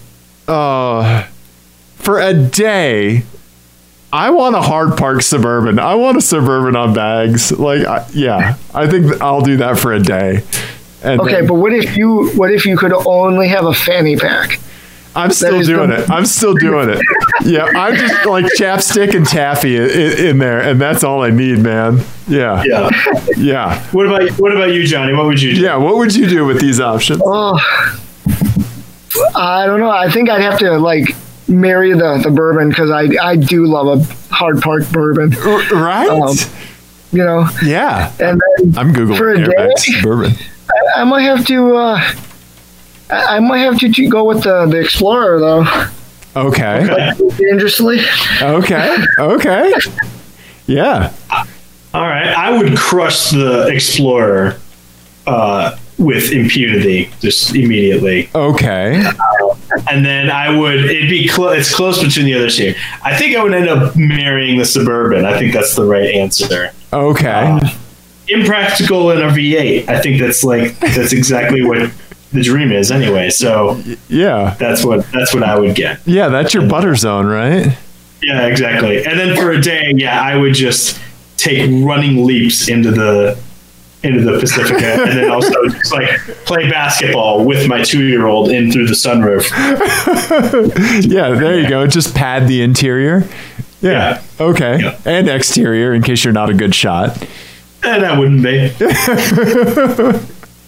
uh, for a day, I want a hard park suburban. I want a suburban on bags. Like, I, yeah, I think I'll do that for a day. And Okay, then- but what if you what if you could only have a fanny pack? I'm still doing the- it. I'm still doing it. Yeah, I'm just like chapstick and taffy in, in there, and that's all I need, man. Yeah, Yeah. yeah, What about what about you, Johnny? What would you do? yeah. What would you do with these options? Oh, I don't know. I think I'd have to like marry the the bourbon because I I do love a hard park bourbon. R- Right? um, You know, yeah. and then I'm googling for a day? bourbon. I, I might have to. Uh, I I might have to go with the the Explorer though. Okay. Dangerously. Okay. Okay. Yeah. All right. I would crush the Explorer uh, with impunity just immediately. Okay. Uh, and then I would it'd be close. It's close between the other two. I think I would end up marrying the suburban. I think that's the right answer. Okay. Um, impractical in a V8. I think that's like that's exactly what the dream is anyway. So Yeah. that's what that's what I would get. Yeah. That's your butter zone, right? Yeah, exactly. And then for a day, yeah, I would just take running leaps into the into the Pacifica, and then also just like play basketball with my two year old in through the sunroof. Yeah. There you go. Just pad the interior. Yeah. Yeah. Okay. Yeah. And exterior in case you're not a good shot. And I wouldn't be. I,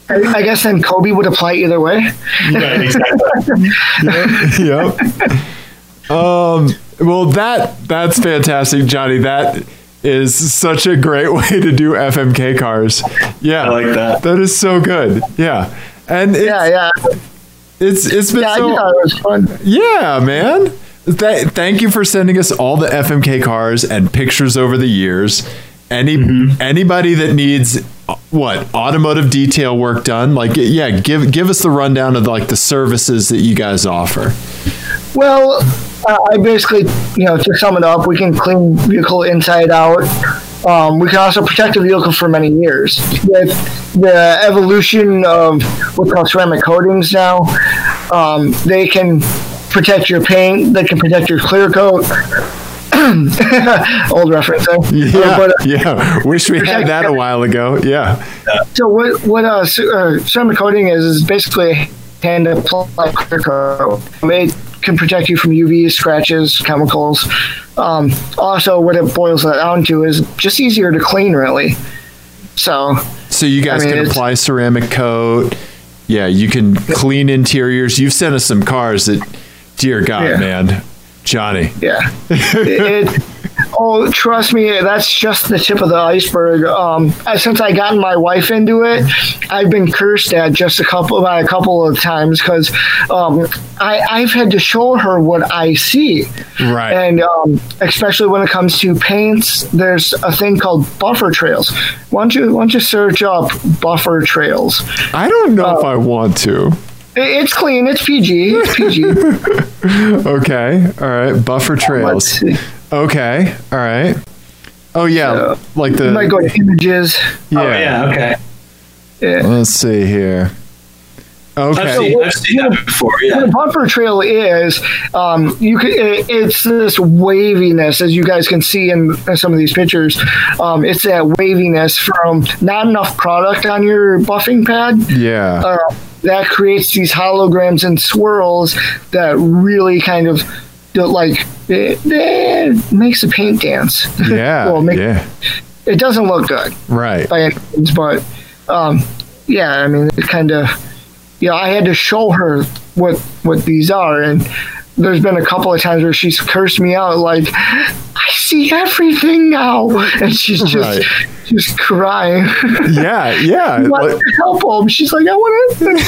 I guess then Kobe would apply either way. Right, exactly. yep. Um, well, that that's fantastic, Johnny. That is such a great way to do FMK cars. Yeah, I like that. That is so good. Yeah, and it's Yeah, yeah, it's it's been yeah. So just thought it was fun. yeah, man. Th- thank you for sending us all the FMK cars and pictures over the years. Any anybody that needs uh, what automotive detail work done, like yeah, give give us the rundown of like the services that you guys offer. Well, I basically, you know, to sum it up, we can clean vehicle inside out. Um, we can also protect the vehicle for many years. With the evolution of what's called ceramic coatings now, um, they can protect your paint. They can protect your clear coat. Old reference. Though. Yeah, But, uh, yeah. Wish we had that a while ago. Yeah. So what what uh, uh, ceramic coating is is basically hand applied clear coat. It can protect you from UV scratches, chemicals. Um, also, what it boils that down to is just easier to clean, really. So So you guys I mean, can apply ceramic coat. Yeah, you can clean interiors. You've sent us some cars that, dear God, Yeah. man, Johnny. yeah, it, it- oh, trust me, that's just the tip of the iceberg. Um, uh, since I gotten my wife into it, I've been cursed at just a couple by a couple of times because um, I I've had to show her what I see. Right. And um, especially when it comes to paints, there's a thing called buffer trails. Why don't you, why don't you search up buffer trails? I don't know uh, if I want to. It's clean. It's PG. It's PG. Okay. All right. Buffer Let's trails. See. Okay. All right. Oh yeah, So, like the You might go to images. yeah. Oh yeah, okay. Yeah. Let's see here. I've Okay. seen, I've seen that before. What Yeah. a buffer trail is, um, you could, it, it's this waviness, as you guys can see in, in some of these pictures. Um, it's that waviness from not enough product on your buffing pad. Yeah. uh, that creates these holograms and swirls that really kind of do- like it, it makes the paint dance. Yeah. Well, make- yeah. It doesn't look good Right. by means, but um, yeah, I mean, it kind of, you know, I had to show her what what these are, and there's been a couple of times where she's cursed me out, like, I see everything now, and she's just Right. just crying. Yeah. Yeah. Like- help him? She's like, I want to.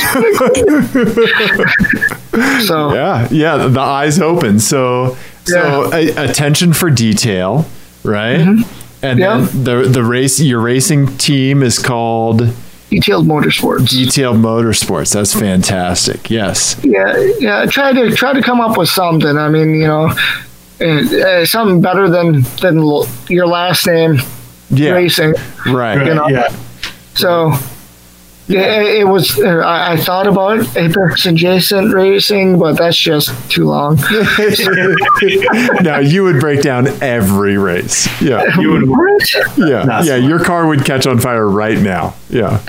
so yeah. Yeah. The eyes open. So, so a- attention for detail, right? And Mm-hmm. Yeah. then the the race your racing team is called detailed motorsports. Detailed Motorsports. That's fantastic. Yes. Yeah, yeah. Try to try to come up with something. I mean, you know, uh, something better than than your last name Yeah. racing. Right. You know? Yeah. So. Yeah, it, it was. Uh, I, I thought about Apex Adjacent Racing, but that's just too long. now you would break down every race. Yeah. You would. What? Yeah. That's yeah. fine. Your car would catch on fire right now. Yeah.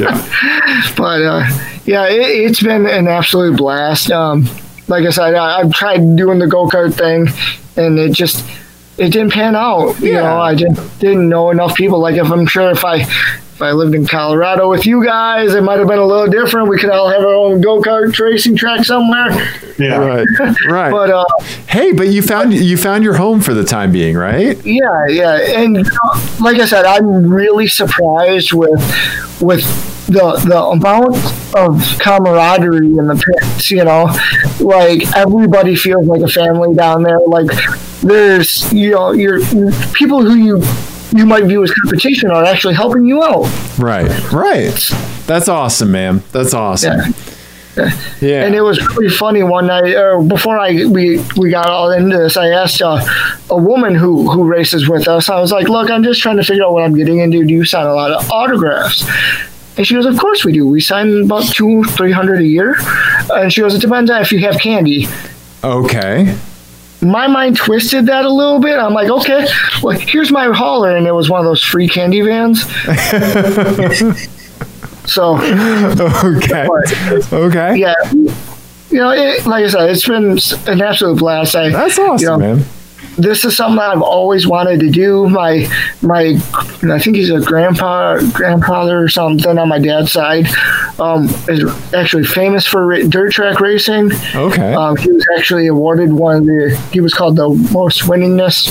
yeah. But uh, yeah, it, it's been an absolute blast. Um, like I said, I, I've tried doing the go kart thing, and it just it didn't pan out. You Yeah. know, I just didn't know enough people. Like if I'm sure if I if I lived in Colorado with you guys, it might have been a little different. We could all have our own go kart racing track somewhere. Yeah. Right. Right. But uh, hey, but you found you found your home for the time being, right? yeah, yeah, and uh, like I said, I'm really surprised with with the the amount of camaraderie in the pits. You know, like everybody feels like a family down there. Like there's you know your people who you you might view as competition are actually helping you out. Right. Right. That's awesome, man. That's awesome. Yeah. Yeah. And it was really funny one night, or before I we we got all into this. I asked uh, a woman who who races with us. I was like, "Look, I'm just trying to figure out what I'm getting into. Do you sign a lot of autographs?" And she goes, "Of course we do. We sign about two, three hundred a year." And she goes, "It depends on if you have candy." okay. My mind twisted that a little bit. I'm like, "Okay, well, here's my hauler," and it was one of those free candy vans. so Okay. Okay. yeah, you know, it, like I said, it's been an absolute blast. I, That's awesome, you know, man. This is something I've always wanted to do. My my, I think he's a grandpa, grandfather or something on my dad's side. Um, is actually famous for dirt track racing. Okay. Um, he was actually awarded one of the. He was called the most winningest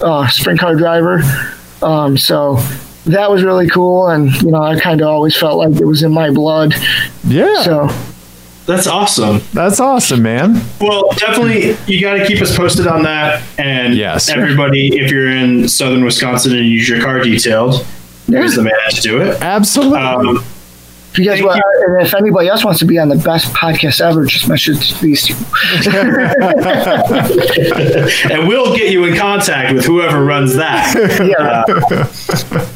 uh, sprint car driver. Um, so that was really cool, and you know, I kind of always felt like it was in my blood. yeah. So That's awesome. That's awesome, man. Well, definitely, you got to keep us posted on that. And Yes. everybody, if you're in southern Wisconsin and you use your car detailed, there's the man to do it. Absolutely. Um, if you guys, Thank want, and if anybody else wants to be on the best podcast ever, just message these two. and we'll get you in contact with whoever runs that. yeah.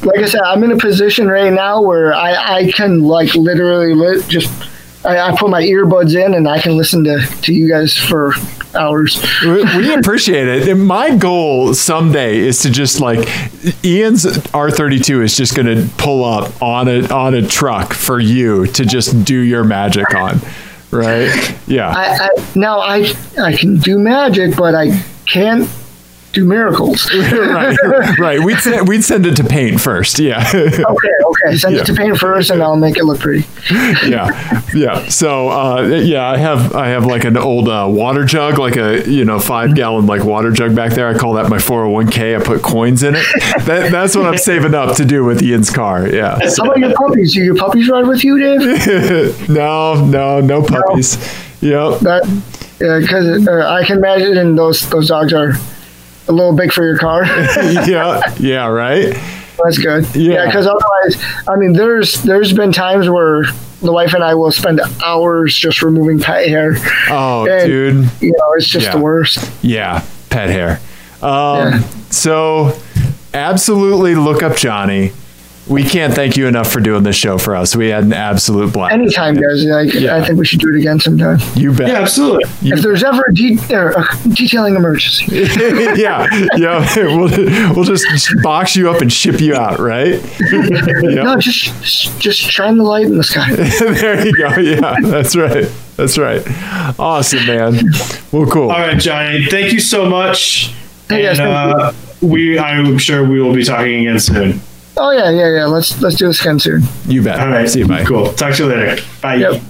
like I said, I'm in a position right now where I, I can like literally li- just I, I put my earbuds in and I can listen to, to you guys for hours. we, appreciate it. And my goal someday is to just like Ian's R32 is just going to pull up on a on a truck for you to just do your magic on, right? Yeah. I, I now I I can do magic, but I can't do miracles. right. Right. We'd send, we'd send it to paint first. Yeah. Okay, okay. Send Yeah. it to paint first, and I'll make it look pretty. yeah. Yeah. So uh, yeah, I have I have like an old uh, water jug, like a you know five gallon like water jug back there. I call that my 401k. I put coins in it. That, that's what I'm saving up to do with Ian's car. Yeah. How about your puppies? Do your puppies ride with you, Dave? no, no, no puppies. Yep. That because uh, I can imagine those those dogs are a little big for your car. yeah. Yeah. Right. That's good. Yeah. Yeah, because otherwise, I mean, there's there's been times where the wife and I will spend hours just removing pet hair. Oh, And, dude. You know, it's just Yeah. the worst. Yeah. Pet hair. Um, Yeah. So, absolutely look up Johnny. We can't thank you enough for doing this show for us. We had an absolute blast. Anytime, guys. Like, Yeah. I think we should do it again sometime. You bet. Yeah, absolutely. If there's ever a, de- or a detailing emergency, yeah, yeah. We'll, we'll just box you up and ship you out, right? no, just just shine the light in the sky. there you go. Yeah, that's right. That's right. Awesome, man. Well, cool. All right, Johnny. Thank you so much. Hey, and guys, thank uh, we, I'm sure we will be talking again soon. Oh yeah, yeah, yeah. Let's let's do this again soon. You bet. All right. See you. Bye. Cool. Talk to you later. Bye. Yep.